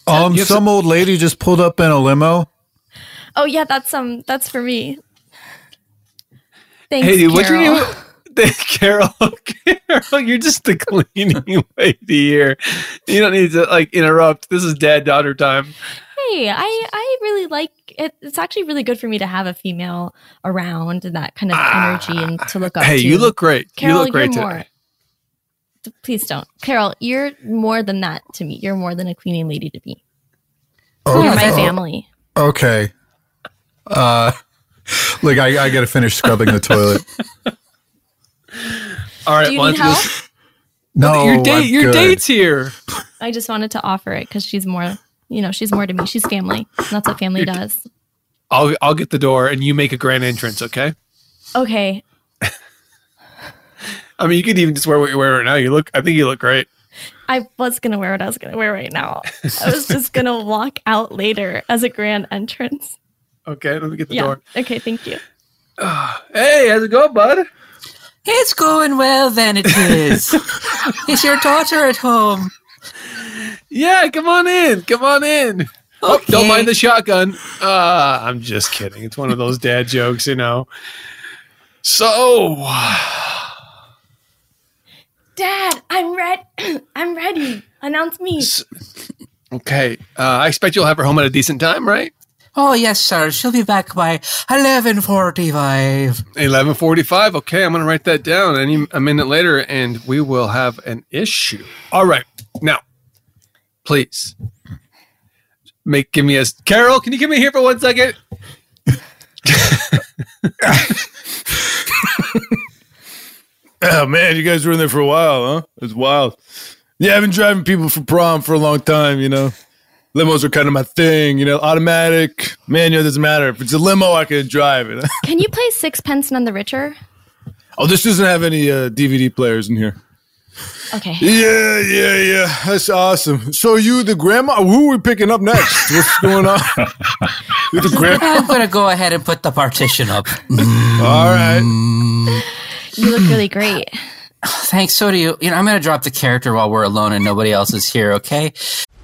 Um, you have some old lady just pulled up in a limo. Oh yeah, that's um that's for me. Thanks, hey, dude, what's your Carol. name? Carol, Carol, you're just the cleaning lady here. You don't need to like interrupt. This is dad daughter time. Hey, I I really like it. It's actually really good for me to have a female around and that kind of energy and to look up. Hey, to. you look great. Carol, you look great you're today. more. D- Please don't, Carol. You're more than that to me. You're more than a cleaning lady to me. Oh, you're my oh, family. Okay. Uh, look, I, I got to finish scrubbing the toilet. All right, Do you why need help? go- No, your date, I'm your good. date's here. I just wanted to offer it because she's more. You know, she's more to me. She's family. That's what family You're- does. I'll I'll get the door and you make a grand entrance. Okay. Okay, I mean, you could even just wear what you're wearing right now. You look. I think you look great. I was gonna wear what I was gonna wear right now. I was just gonna walk out later as a grand entrance. Okay, let me get the yeah. door. Okay. Thank you. Hey, how's it going, bud? It's going well, then. It is. is your daughter at home? Yeah, come on in. Come on in. Oh, don't mind the shotgun. Uh, I'm just kidding. It's one of those dad jokes, you know. So, Dad, I'm ready. I'm ready. Announce me. okay. Uh, I expect you'll have her home at a decent time, right? Oh yes, sir. She'll be back by eleven forty-five. 11:45. Okay, I'm going to write that down. Any a minute later, and we will have an issue. All right. Now, please make give me a Carol. Can you give me here for one second? Oh man, you guys were in there for a while, huh? It's wild. Yeah, I've been driving people for prom for a long time, you know. Limos are kind of my thing, you know, automatic, manual, doesn't matter. If it's a limo, I can drive it. Can you play Sixpence None the Richer? oh, this doesn't have any uh, DVD players in here. Okay. Yeah, yeah, yeah. That's awesome. So you the grandma? Who are we picking up next? What's going on? you the grandma? I'm gonna go ahead and put the partition up. All right. You look really great. Thanks. So do you. You know, I'm gonna drop the character while we're alone and nobody else is here. Okay.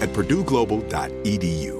at purdueglobal.edu.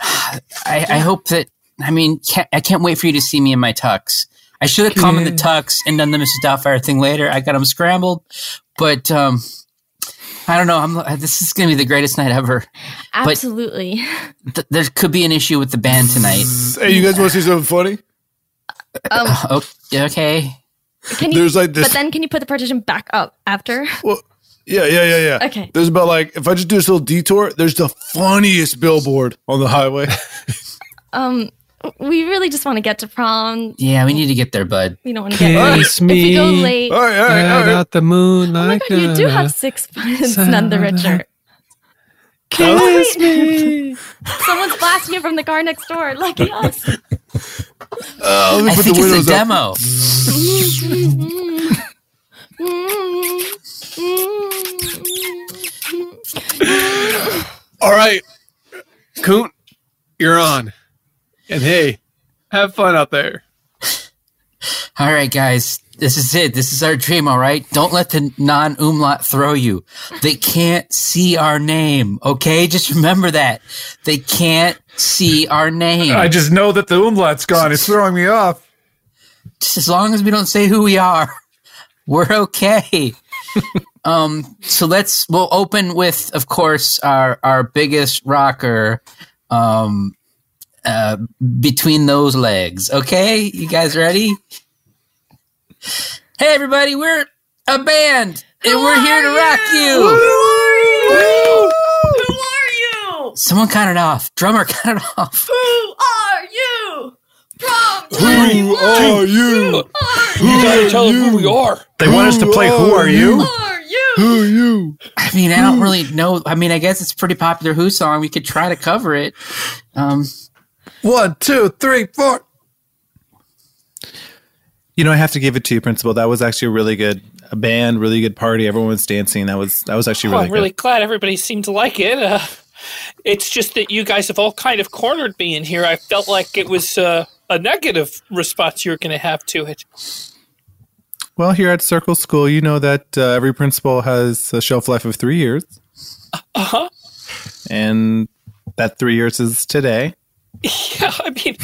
I, I hope that. I mean, can't, I can't wait for you to see me in my tux. I should have come in the tux and done the Mrs. Doubtfire thing later. I got them scrambled, but um, I don't know. I'm, this is going to be the greatest night ever. Absolutely. Th- there could be an issue with the band tonight. Hey, you guys want to see something funny? Um, Oh, okay. can you, There's like this- But then can you put the partition back up after? Well, yeah, yeah, yeah, yeah. Okay. There's about like if I just do this little detour, there's the funniest billboard on the highway. Um, we really just want to get to prom. Yeah, we need to get there, bud. We don't want to get Kiss if we go me late. right, out the moon like Oh you do have Sixpence, none the richer. Kiss me. Someone's blasting it from the car next door. Lucky us. Uh, let me I put think the it's a up. demo. All right, Coont, you're on. And hey, have fun out there. All right, guys, this is it. This is our dream. All right, don't let the non umlaut throw you. They can't see our name. Okay, just remember that they can't see our name. I just know that the umlaut's gone. It's throwing me off. just as long as we don't say who we are, we're okay. um, so let's we'll open with, of course, our our biggest rocker, um, uh, between those legs. Okay, you guys ready? Hey, everybody, we're a band, and we're here to rock you. Who are you? Who are you? Someone count it off. Drummer, count it off. Who are you? Prom Who are you? You gotta tell them who we are. They want us to play Who Are You? are you? Who are you? I mean, I don't really know. I mean, I guess it's a pretty popular Who song. We could try to cover it. Um, One, two, three, four. You know, I have to give it to you, Principal. That was actually a really good a band, really good party. Everyone was dancing. That was that was actually Oh, really I'm really good. glad everybody seemed to like it. Uh, it's just that you guys have all kind of cornered me in here. I felt like it was uh, a negative response you were going to have to it. Well, here at Circle School, you know that uh, every principal has a shelf life of three years, Uh huh. and that three years is today. Yeah, I mean,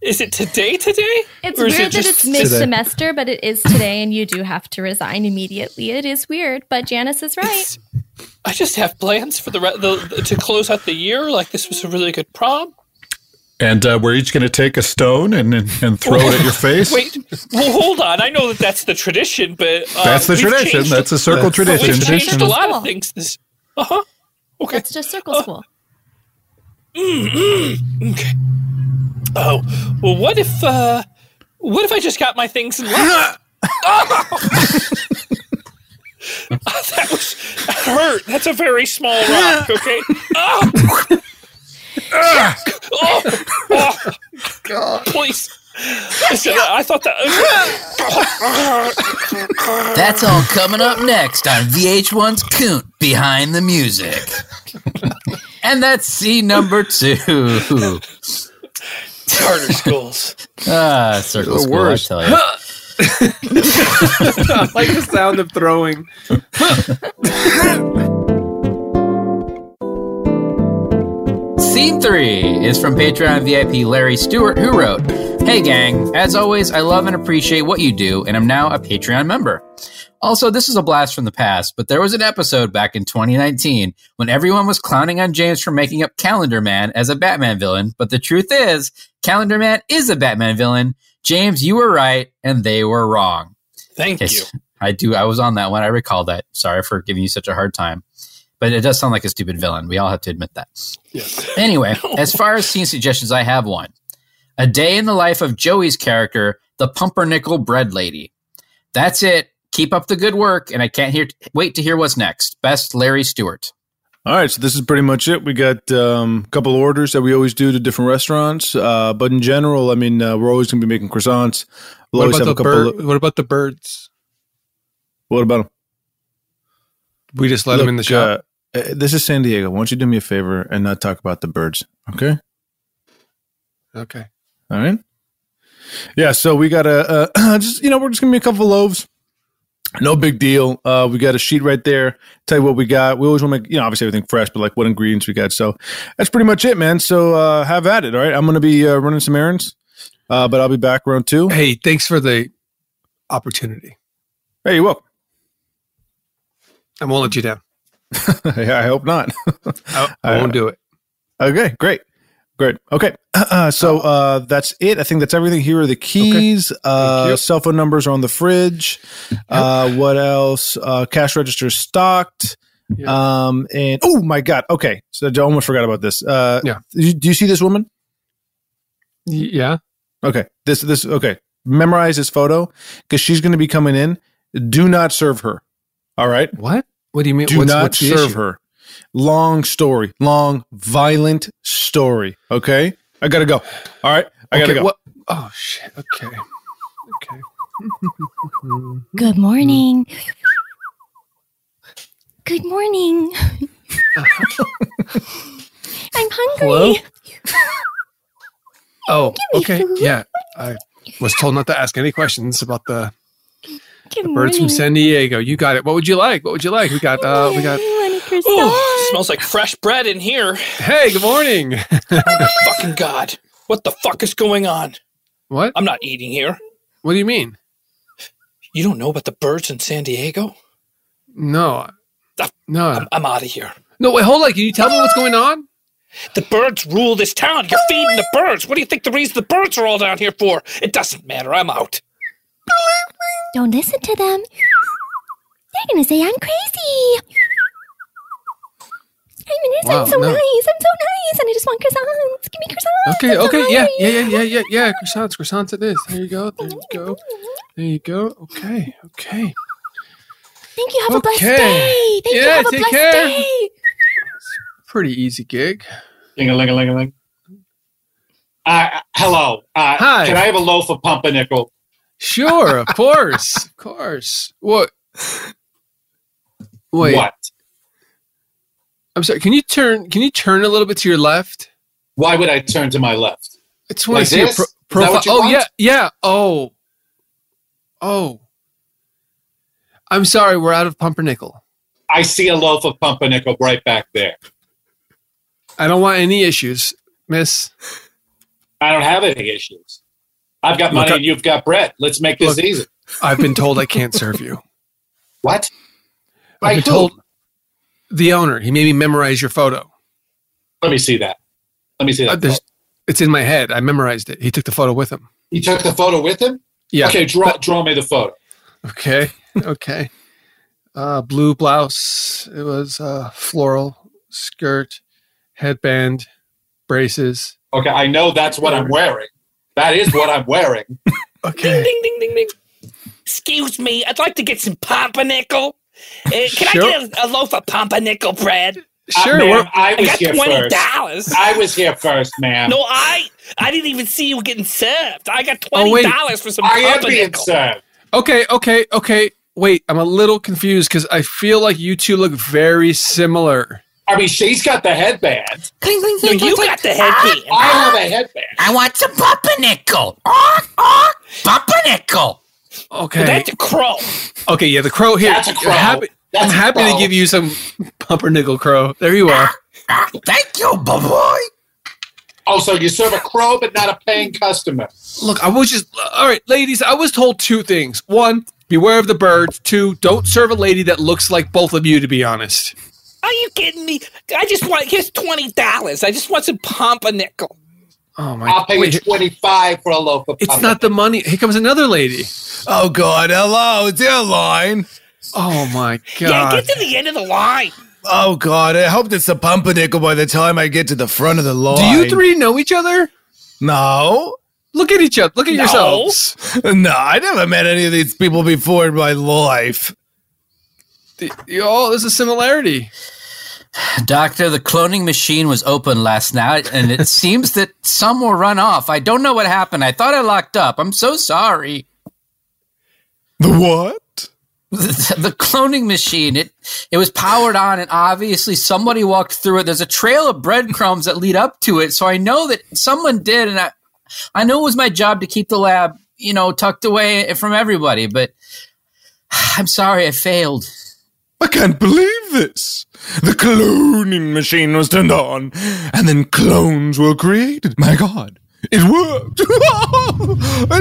is it today? Today? It's weird it that it's mid semester, but it is today, and you do have to resign immediately. It is weird, but Janice is right. I just have plans for the, re- the to close out the year. Like this was a really good prom. And uh, we're each going to take a stone and and, and throw it at your face. Wait, well, hold on. I know that that's the tradition, but uh, That's the tradition. changed- That's a circle but tradition. We've changed Tradition. a lot of things. This, uh huh. Okay, That's just circle school. Mm, okay. Oh well, what if uh, what if I just got my things and left? Oh! that was that hurt. That's a very small rock. Okay. Oh! Ah! oh, oh, God. Please. Listen, I thought that. that's all coming up next on VH1's Coont Behind the Music. and that's scene number two. Charter schools. Ah, circle The school, worst. I tell you. I like the sound of throwing. Scene three is from Patreon VIP Larry Stewart, who wrote, Hey gang, as always, I love and appreciate what you do, and I'm now a Patreon member. Also, this is a blast from the past, but there was an episode back in 2019 when everyone was clowning on James for making up Calendar Man as a Batman villain, but the truth is, Calendar Man is a Batman villain. James, you were right, and they were wrong. Thank Yes, you. I do. I was on that one. I recall that. Sorry for giving you such a hard time. But it does sound like a stupid villain. We all have to admit that. Yes. Anyway, as far as scene suggestions, I have one. A day in the life of Joey's character, the pumpernickel bread lady. That's it. Keep up the good work, and I can't hear wait to hear what's next. Best Larry Stewart. All right, so this is pretty much it. We got um, a couple orders that we always do to different restaurants, uh, but in general, I mean, uh, we're always going to be making croissants. We'll What about, have the a couple. bird, what about the birds? what about them? We just let them in the shop. Uh, uh, this is San Diego. Why don't you do me a favor and not talk about the birds? Okay. Okay. All right. Yeah, so we got a uh, just you know we're just gonna be a couple of loaves. No big deal. Uh, we got a sheet right there. Tell you what we got. We always want to make you know obviously everything fresh, but like what ingredients we got. So that's pretty much it, man. So uh, have at it. All right, I'm gonna be uh, running some errands, uh, but I'll be back around two. Hey, thanks for the opportunity. Hey, you're welcome. I won't let you down. yeah, I hope not. I, I won't do it. Okay, great. Great. Okay. Uh, so uh, that's it. I think that's everything. Here are the keys. Uh, cell phone numbers are on the fridge. Uh, what else? Uh, cash register stocked. Um, and oh my God. Okay. So I almost forgot about this. Uh, Yeah. Do you, see this woman? Yeah. Okay. This, this, okay. Memorize this photo because she's going to be coming in. Do not serve her. All right. What? What do you mean? Do what's, not what's serve issue? her. Long story, long, violent story. Okay, I gotta go. All right, I gotta go. what- Oh shit. Okay. Okay. Good morning. Good morning. I'm hungry. Oh, okay. food. Yeah. I was told not to ask any questions about the, Good the birds from. San Diego. You got it. What would you like? What would you like? We got uh we got I want a croissant. Oh, smells like fresh bread in here. Hey, good morning. Fucking God. What the fuck is going on? What? I'm not eating here. What do you mean? You don't know about the birds in San Diego? No. No. I'm, I'm out of here. No, wait, hold on. Can you tell me what's going on? The birds rule this town. You're feeding the birds. What do you think the reason the birds are all down here for? It doesn't matter. I'm out. Don't listen to them. They're gonna say I'm crazy. I'm, gonna, Wow, I'm so no. nice. I'm so nice, and I just want croissants. Give me croissants. Okay, I'm so okay, yeah, yeah, yeah, yeah, yeah, yeah. Croissants, croissants it is. There you go. There you go. There you go. Okay, okay. Thank you. Have a blessed day. Thank you. Yeah, Have a take blessed care. day. Pretty easy gig. Ding a ling a ling a ling. Uh, hello. Uh, Hi. Can I have a loaf of pumpernickel? Sure, of course, of course. What? Wait. What? I'm sorry. Can you turn? Can you turn a little bit to your left? Why would I turn to my left? It's when I see your this? pro- Is that profile. what you Oh want? yeah, yeah. Oh, oh. I'm sorry. We're out of pumpernickel. I see a loaf of pumpernickel right back there. I don't want any issues, Miss. I don't have any issues. I've got money and you've got bread. Let's make this Look, easy. I've been told I can't serve you. What? I've been who? told the owner. He made me memorize your photo. Let me see that. Let me see Uh, that. there's- it's in my head. I memorized it. He took the photo with him. He took the photo with him? Yeah. Okay, draw draw me the photo. Okay. Okay. Uh, blue blouse. It was uh, floral skirt, headband, braces. Okay, I know that's what I'm wearing. That is what I'm wearing. Okay. Ding, ding, ding, ding. ding. Excuse me, I'd like to get some pumpernickel. Uh, can Sure. I get a, a loaf of pumpernickel bread? Uh, ma'am, I was got here twenty first. dollars. I was here first, ma'am. No, I I didn't even see you getting served. I got Oh, twenty wait. dollars for some I am being pumpernickel. served. Okay. Okay. Okay. Wait. I'm a little confused because I feel like you two look very similar. I mean, she's got the headband. Cling, cling, No, you cling, got the headband. I have a headband. I want some pumpernickel. Oh, oh, pumpernickel. Okay. Well, that's a crow. Okay. Yeah. The crow here. That's a crow. I'm happy, I'm a happy to give you some pumpernickel crow. There you are. Thank you, boy. Oh, so you serve a crow, but not a paying customer. Look, I was just uh, all right, ladies. I was told two things. One, beware of the birds. Two, don't serve a lady that looks like both of you. To be honest. Are you kidding me? I just want here's twenty dollars. I just want some pumpernickel. Oh my! God. I'll pay you twenty five for a loaf of. It's pumpernickel. not the money. Here comes another lady. Oh God! Hello, it's line. Oh my God! Yeah, god! get to the end of the line. Oh God! I hope it's a pumpernickel by the time I get to the front of the line. Do you three know each other? No. Look at each other. Look at No. yourselves. No, I never met any of these people before in my life. The- you all, there's a similarity. Doctor, the cloning machine was open last night, and it seems that some were run off. I don't know what happened. I thought I locked up. I'm so sorry. The what? The, the cloning machine. It it was powered on, and obviously somebody walked through it. There's a trail of breadcrumbs that lead up to it, so I know that someone did, and I I know it was my job to keep the lab, you know, tucked away from everybody. But I'm sorry, I failed. I can't believe this. The cloning machine was turned on, and then clones were created. My God, it worked! it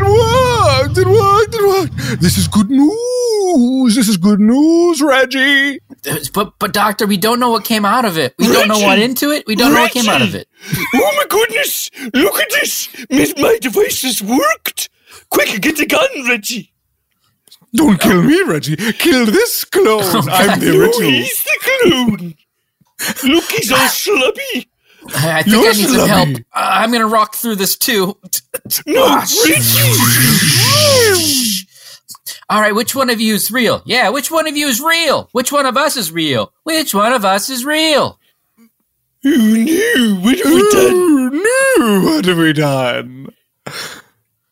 worked! It worked! It worked! This is good news! This is good news, Reggie! But but doctor, we don't know what came out of it. We don't know what into it. We don't know what came out of it. Oh my goodness! Look at this! Miss, my device has worked. Quick, get the gun, Reggie. Don't kill me, Reggie. Kill this clone. I'm the No, original. he's the clone. Look, he's all slubby. I think You're I need some help. slubby. Uh, I'm gonna rock through this too. No, Ah, Reggie. All right, which one of you is real? Yeah, which one of you is real? Which one of us is real? Which one of us is real? Who knew? What have we done? Oh, no! What have we done?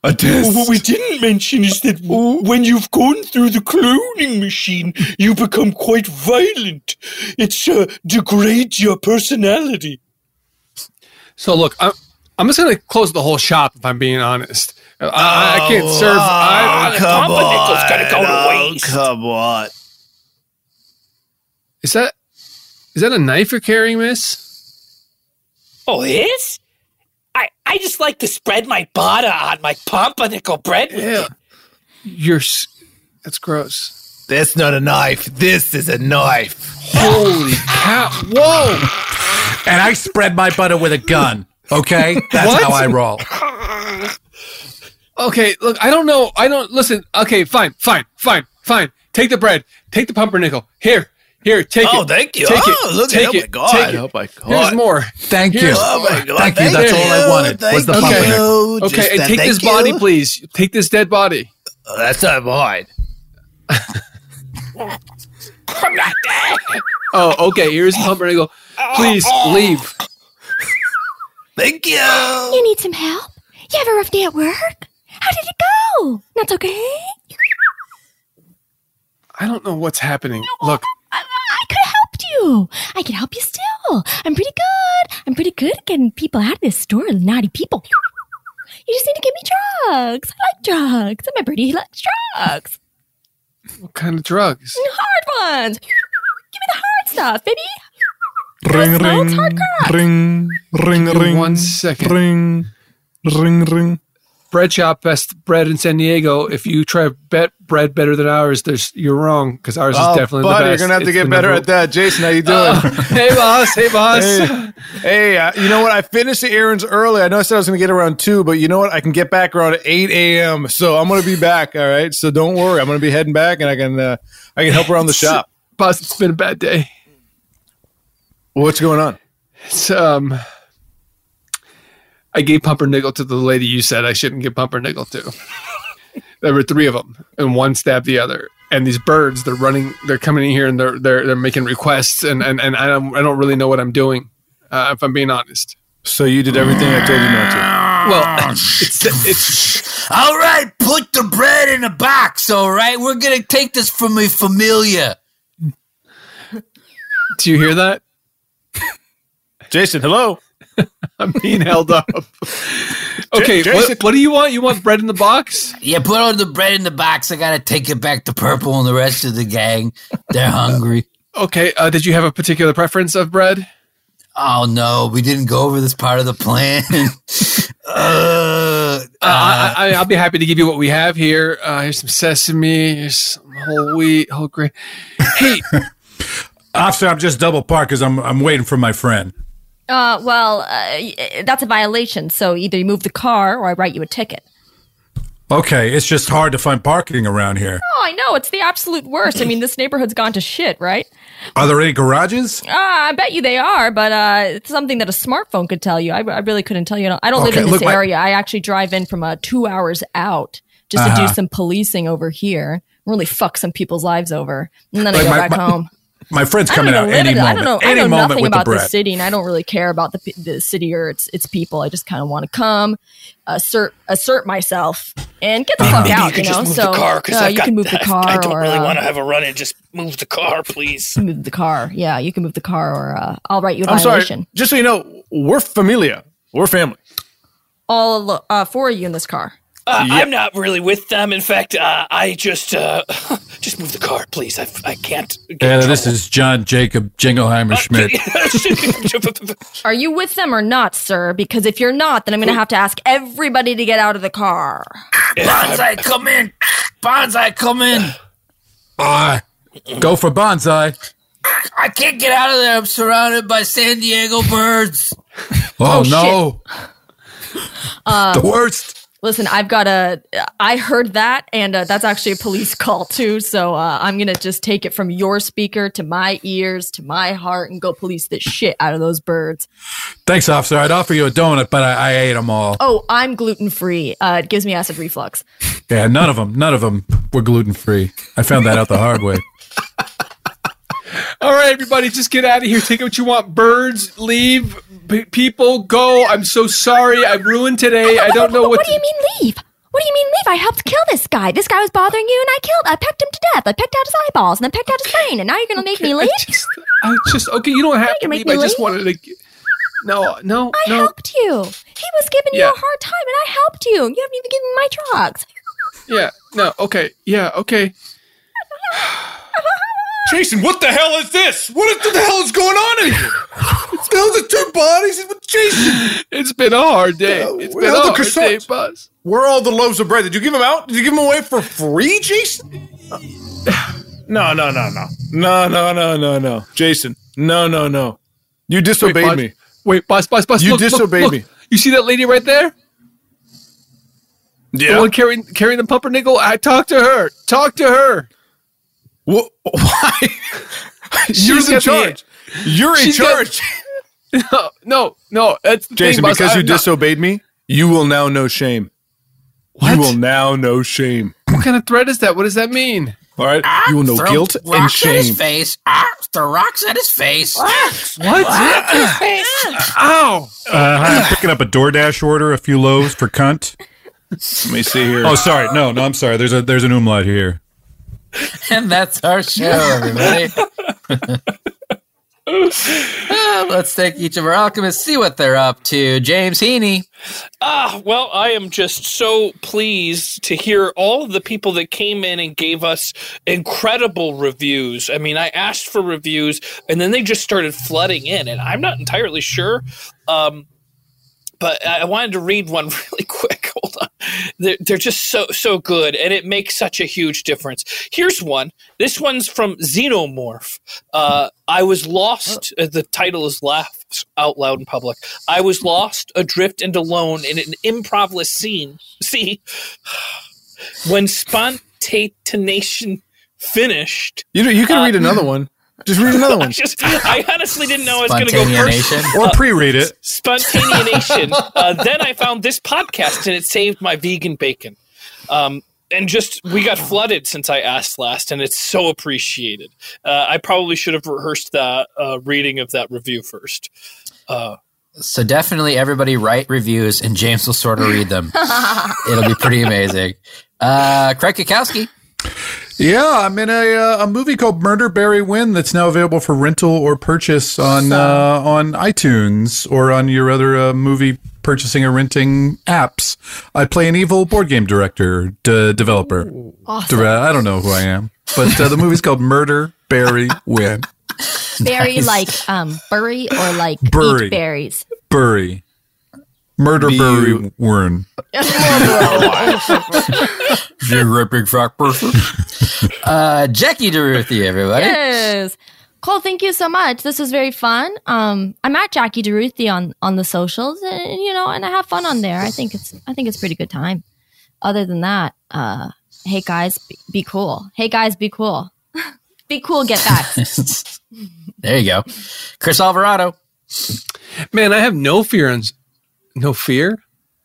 A test. What we didn't mention is that when you've gone through the cloning machine, you become quite violent. It's uh, degrades your personality. So look, I'm, I'm just gonna close the whole shop if I'm being honest. I, I- I can't serve. I, the pumpernickel's gonna go to waste. Come on. is that is that a knife you're carrying, Miss? Oh, this? I, I just like to spread my butter on my pumpernickel bread Yeah. it. You're. s- That's gross. That's not a knife. This is a knife. Holy cow! Whoa! And I spread my butter with a gun. Okay, that's What? how I roll. Okay, look, I don't know. I don't listen. Okay, fine, fine, fine, fine. Take the bread. Take the pumpernickel. Here, here, oh, take it. Oh, thank you. Take Oh, it. look, take it. oh my it. God. Take it. Oh my God. Here's more. Thank you. Here's- Oh my God. Thank you. That's all I wanted was the Thank pumpernickel. you. Okay, Just and take this thank body, please. Take this dead body. Oh, that's not mine. I'm not dead. Oh, okay. Here's the humper. I go, Please leave. Thank you. You need some help? You have a rough day at work? How did it go? That's okay. I don't know what's happening. Look, I could have helped you. I can help you still. I'm pretty good. I'm pretty good at getting people out of this store, naughty people. You just need to give me drugs. I like drugs. I'm a birdie who likes drugs. what kind of drugs? Hard ones. Give me the hard stuff, baby. Ring, Smokes ring, hardcore. ring, ring, Give ring. one second. Ring, ring, ring. Bread shop, best bread in San Diego. If you try bet bread better than ours, there's you're wrong because ours is Oh, definitely buddy, the you're gonna have to get better at that. Jason, how you doing? hey boss, hey boss. Hey, hey uh, you know what? I finished the errands early. I know I said I was going to get around two, but you know what? I can get back around eight a.m. So I'm going to be back. All right. So don't worry. I'm going to be heading back, and I can uh, I can help around the shop. Boss, it's been a bad day. What's going on? It's um, I gave pumpernickel to the lady you said I shouldn't give pumpernickel to. there were three of them, and one stabbed the other. And these birds, they're running, they're coming in here, and they're they're they're making requests, and and, and I don't I don't really know what I'm doing, uh, if I'm being honest. So you did everything I told you not to. Well, it's it's All right, put the bread in a box. All right, we're gonna take this from a familia. Do you hear that? Jason, hello. I'm being held up. Okay, what, what do you want? You want bread in the box? Yeah, put all the bread in the box. I gotta take it back to Purple and the rest of the gang. They're hungry. Okay, uh, did you have a particular preference of bread? Oh no, we didn't go over this part of the plan. uh, I, I, I'll be happy to give you what we have here. Uh, here's some sesame. Here's some whole wheat, whole grain. Hey, Officer, I'm just double parked because I'm I'm waiting for my friend. Uh, well, uh, that's a violation. So either you move the car or I write you a ticket. Okay, it's just hard to find parking around here. Oh, I know. It's the absolute worst. I mean, this neighborhood's gone to shit, right? Are there any garages? Uh, I bet you they are, but uh, it's something that a smartphone could tell you. I, I really couldn't tell you. I don't live Okay, in this look, area. I actually drive in from uh, two hours out just to Uh-huh. do some policing over here. Really fuck some people's lives over, and then I go my- back my- home. My friend's coming out any moment. I don't know. I know moment nothing about the the city, and I don't really care about the the city or its its people. I just kind of want to come, assert assert myself, and get the fuck Maybe out. you could know, just move so the car because uh, you got. can move the I- car. I, don't or, really uh, want to have a run and just move the car, please. move the car. Yeah, you can move the car, or uh, I'll write you a I'm sorry. violation. Just so you know, we're familia. We're family. All uh, four of you in this car. Uh, Yep. I'm not really with them. In fact, uh, I just uh, just move the car, please. I, I can't. Get Yeah, this is John Jacob Jingleheimer Schmidt. Are you with them or not, sir? Because if you're not, then I'm going to have to ask everybody to get out of the car. Bonsai, come in. Bonsai, come in. Ah, go for bonsai. I can't get out of there. I'm surrounded by San Diego birds. Oh, Oh, no, Uh, the worst. Listen, I've got a. I heard that, and uh, that's actually a police call too. So uh, I'm gonna just take it from your speaker to my ears to my heart and go police the shit out of those birds. Thanks, officer. I'd offer you a donut, but I, I ate them all. Oh, I'm gluten free. Uh, it gives me acid reflux. Yeah, none of them, none of them were gluten free. I found that out the hard way. all right, everybody, just get out of here. Take what you want. Birds, leave. P- people, go. I'm so sorry. I ruined today. I don't know what. What do you mean leave? What do you mean leave? I helped kill this guy. This guy was bothering you, and I killed. I pecked him to death. I pecked out his eyeballs, and then pecked out his brain. And now you're gonna make me leave? I just okay. You don't have to leave. me I just leave? wanted to. No, no, I no. helped you. He was giving you a hard time, and I helped you. You haven't even given me my drugs. Yeah, no. Okay. Yeah. Okay. Jason, what the hell is this? What the hell is going on in here? It's the the two bodies with Jason. It's been a hard day. It's been a hard croissants? day, boss. Where are all the loaves of bread? Did you give them out? Did you give them away for free, Jason? No, no, no, no. No, no, no, no, no. Jason, no, no, no. You disobeyed Wait, me. Wait, boss, boss, boss. You look, disobeyed look, look. me. You see that lady right there? Yeah. The one carrying carrying the pumpernickel. I talked to her. Talk to her. Wh- Why? You're in got the- charge. You're in She's got- charge. No, no, no. That's the Jason, thing, boss. because you I'm not- disobeyed me, you will now know shame. What? You will now know shame. What kind of threat is that? What does that mean? All right, you will know Throw guilt and rocks at his shame. face. Ah, throw rocks at his face. What? Ow! Uh, I'm picking up a DoorDash order, a few loaves for cunt. Let me see here. Oh, sorry. No, no, I'm sorry. There's a there's an umlaut here. and that's our show, everybody. Uh, let's take each of our alchemists, see what they're up to. James Heaney. Ah, well, I am just so pleased to hear all of the people that came in and gave us incredible reviews. I mean, I asked for reviews and then they just started flooding in, and I'm not entirely sure. Um, but I I wanted to read one really quick. Hold on. They're, they're just so so good, and it makes such a huge difference. Here's one. This one's from Xenomorph. Uh, I was lost. uh, the title is "Laugh Out Loud in Public." I was lost, adrift, and alone in an improvless scene. See, when spontaneation finished. You you can uh, read another one. Just read another I one. just, I honestly didn't know I was going to go first. Spontaneation? Or pre-read it. Spontaneation. uh, then I found this podcast and it saved my vegan bacon. Um, and just we got flooded since I asked last, and it's so appreciated. Uh, I probably should have rehearsed that uh, reading of that review first. Uh, So definitely everybody write reviews and James will sort of read them. It'll be pretty amazing. Uh, Craig Cackowski. Yeah, I'm in a uh, a movie called Murder Bury Win that's now available for rental or purchase on uh, on iTunes or on your other uh, movie purchasing or renting apps. I play an evil board game director, d- developer. Awesome. Dire- I don't know who I am, but uh, the movie's called Murder Bury Win. Berry like um bury or like Bury. berries. Bury. Murder Warren. Win. You're a big fat person. Uh, Jackie DeRuthi, everybody. Yes. Cole, thank you so much. This was very fun. Um, I'm at Jackie DeRuthi on on the socials, and you know, and I have fun on there. I think it's I think it's pretty good time. Other than that, uh, hey guys, be, be cool. Hey guys, be cool. be cool. Get back. There you go. Chris Alvarado. Man, I have no fear on no fear.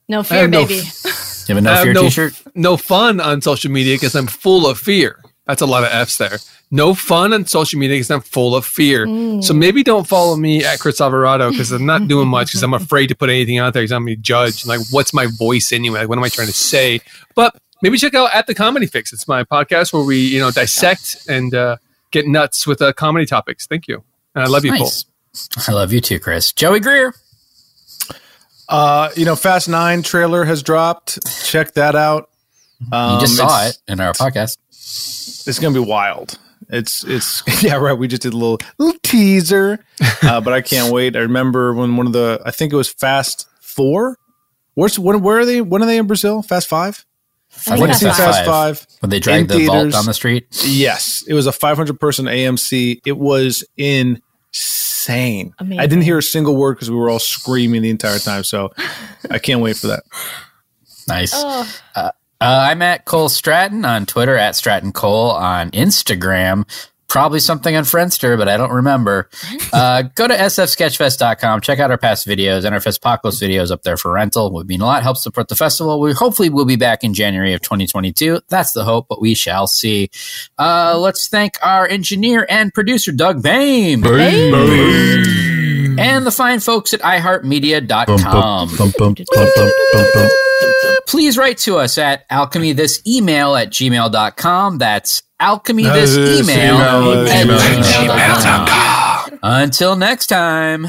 No fear, have no baby. f- You have a no I fear no, t-shirt? No fun on social media because I'm full of fear. That's a lot of F's there. No fun on social media because I'm full of fear. Mm. So maybe don't follow me at Chris Alvarado because I'm not doing much because I'm afraid to put anything out there because I'm going to be judged. Like, what's my voice anyway? Like, what am I trying to say? But maybe check out at the Comedy Fix. It's my podcast where we, you know, dissect and uh, get nuts with uh, comedy topics. Thank you, and I love you, Nice. I love you too, Chris. Joey Greer. Uh, you know, Fast Nine trailer has dropped. Check that out. Um, You just saw it in our podcast. It's gonna be wild. It's it's yeah right. We just did a little little teaser, uh, but I can't wait. I remember when one of the I think it was Fast Four. Where's when, where are they? When are they in Brazil? Fast Five. I went to see Fast Fast Five. Five. When they dragged in the vault theaters. down the street. Yes, it was a 500 person AMC. It was insane. Amazing. I didn't hear a single word because we were all screaming the entire time. So I can't wait for that. Nice. Uh, uh, I'm at Cole Stratton on Twitter, at Stratton Cole on Instagram. Probably something on Friendster, but I don't remember. Uh, go to sfsketchfest.com. Check out our past videos and our Festpocalypse videos up there for rental. Would mean a lot. Help support the festival. We hopefully will be back in January of 2022. That's the hope, but we shall see. Uh, let's thank our engineer and producer, Doug Bain. And the fine folks at iHeartMedia.com. Please write to us at alchemy this email at gmail.com. That's alchemy this This email email at at gmail.com. Until next time.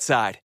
Side.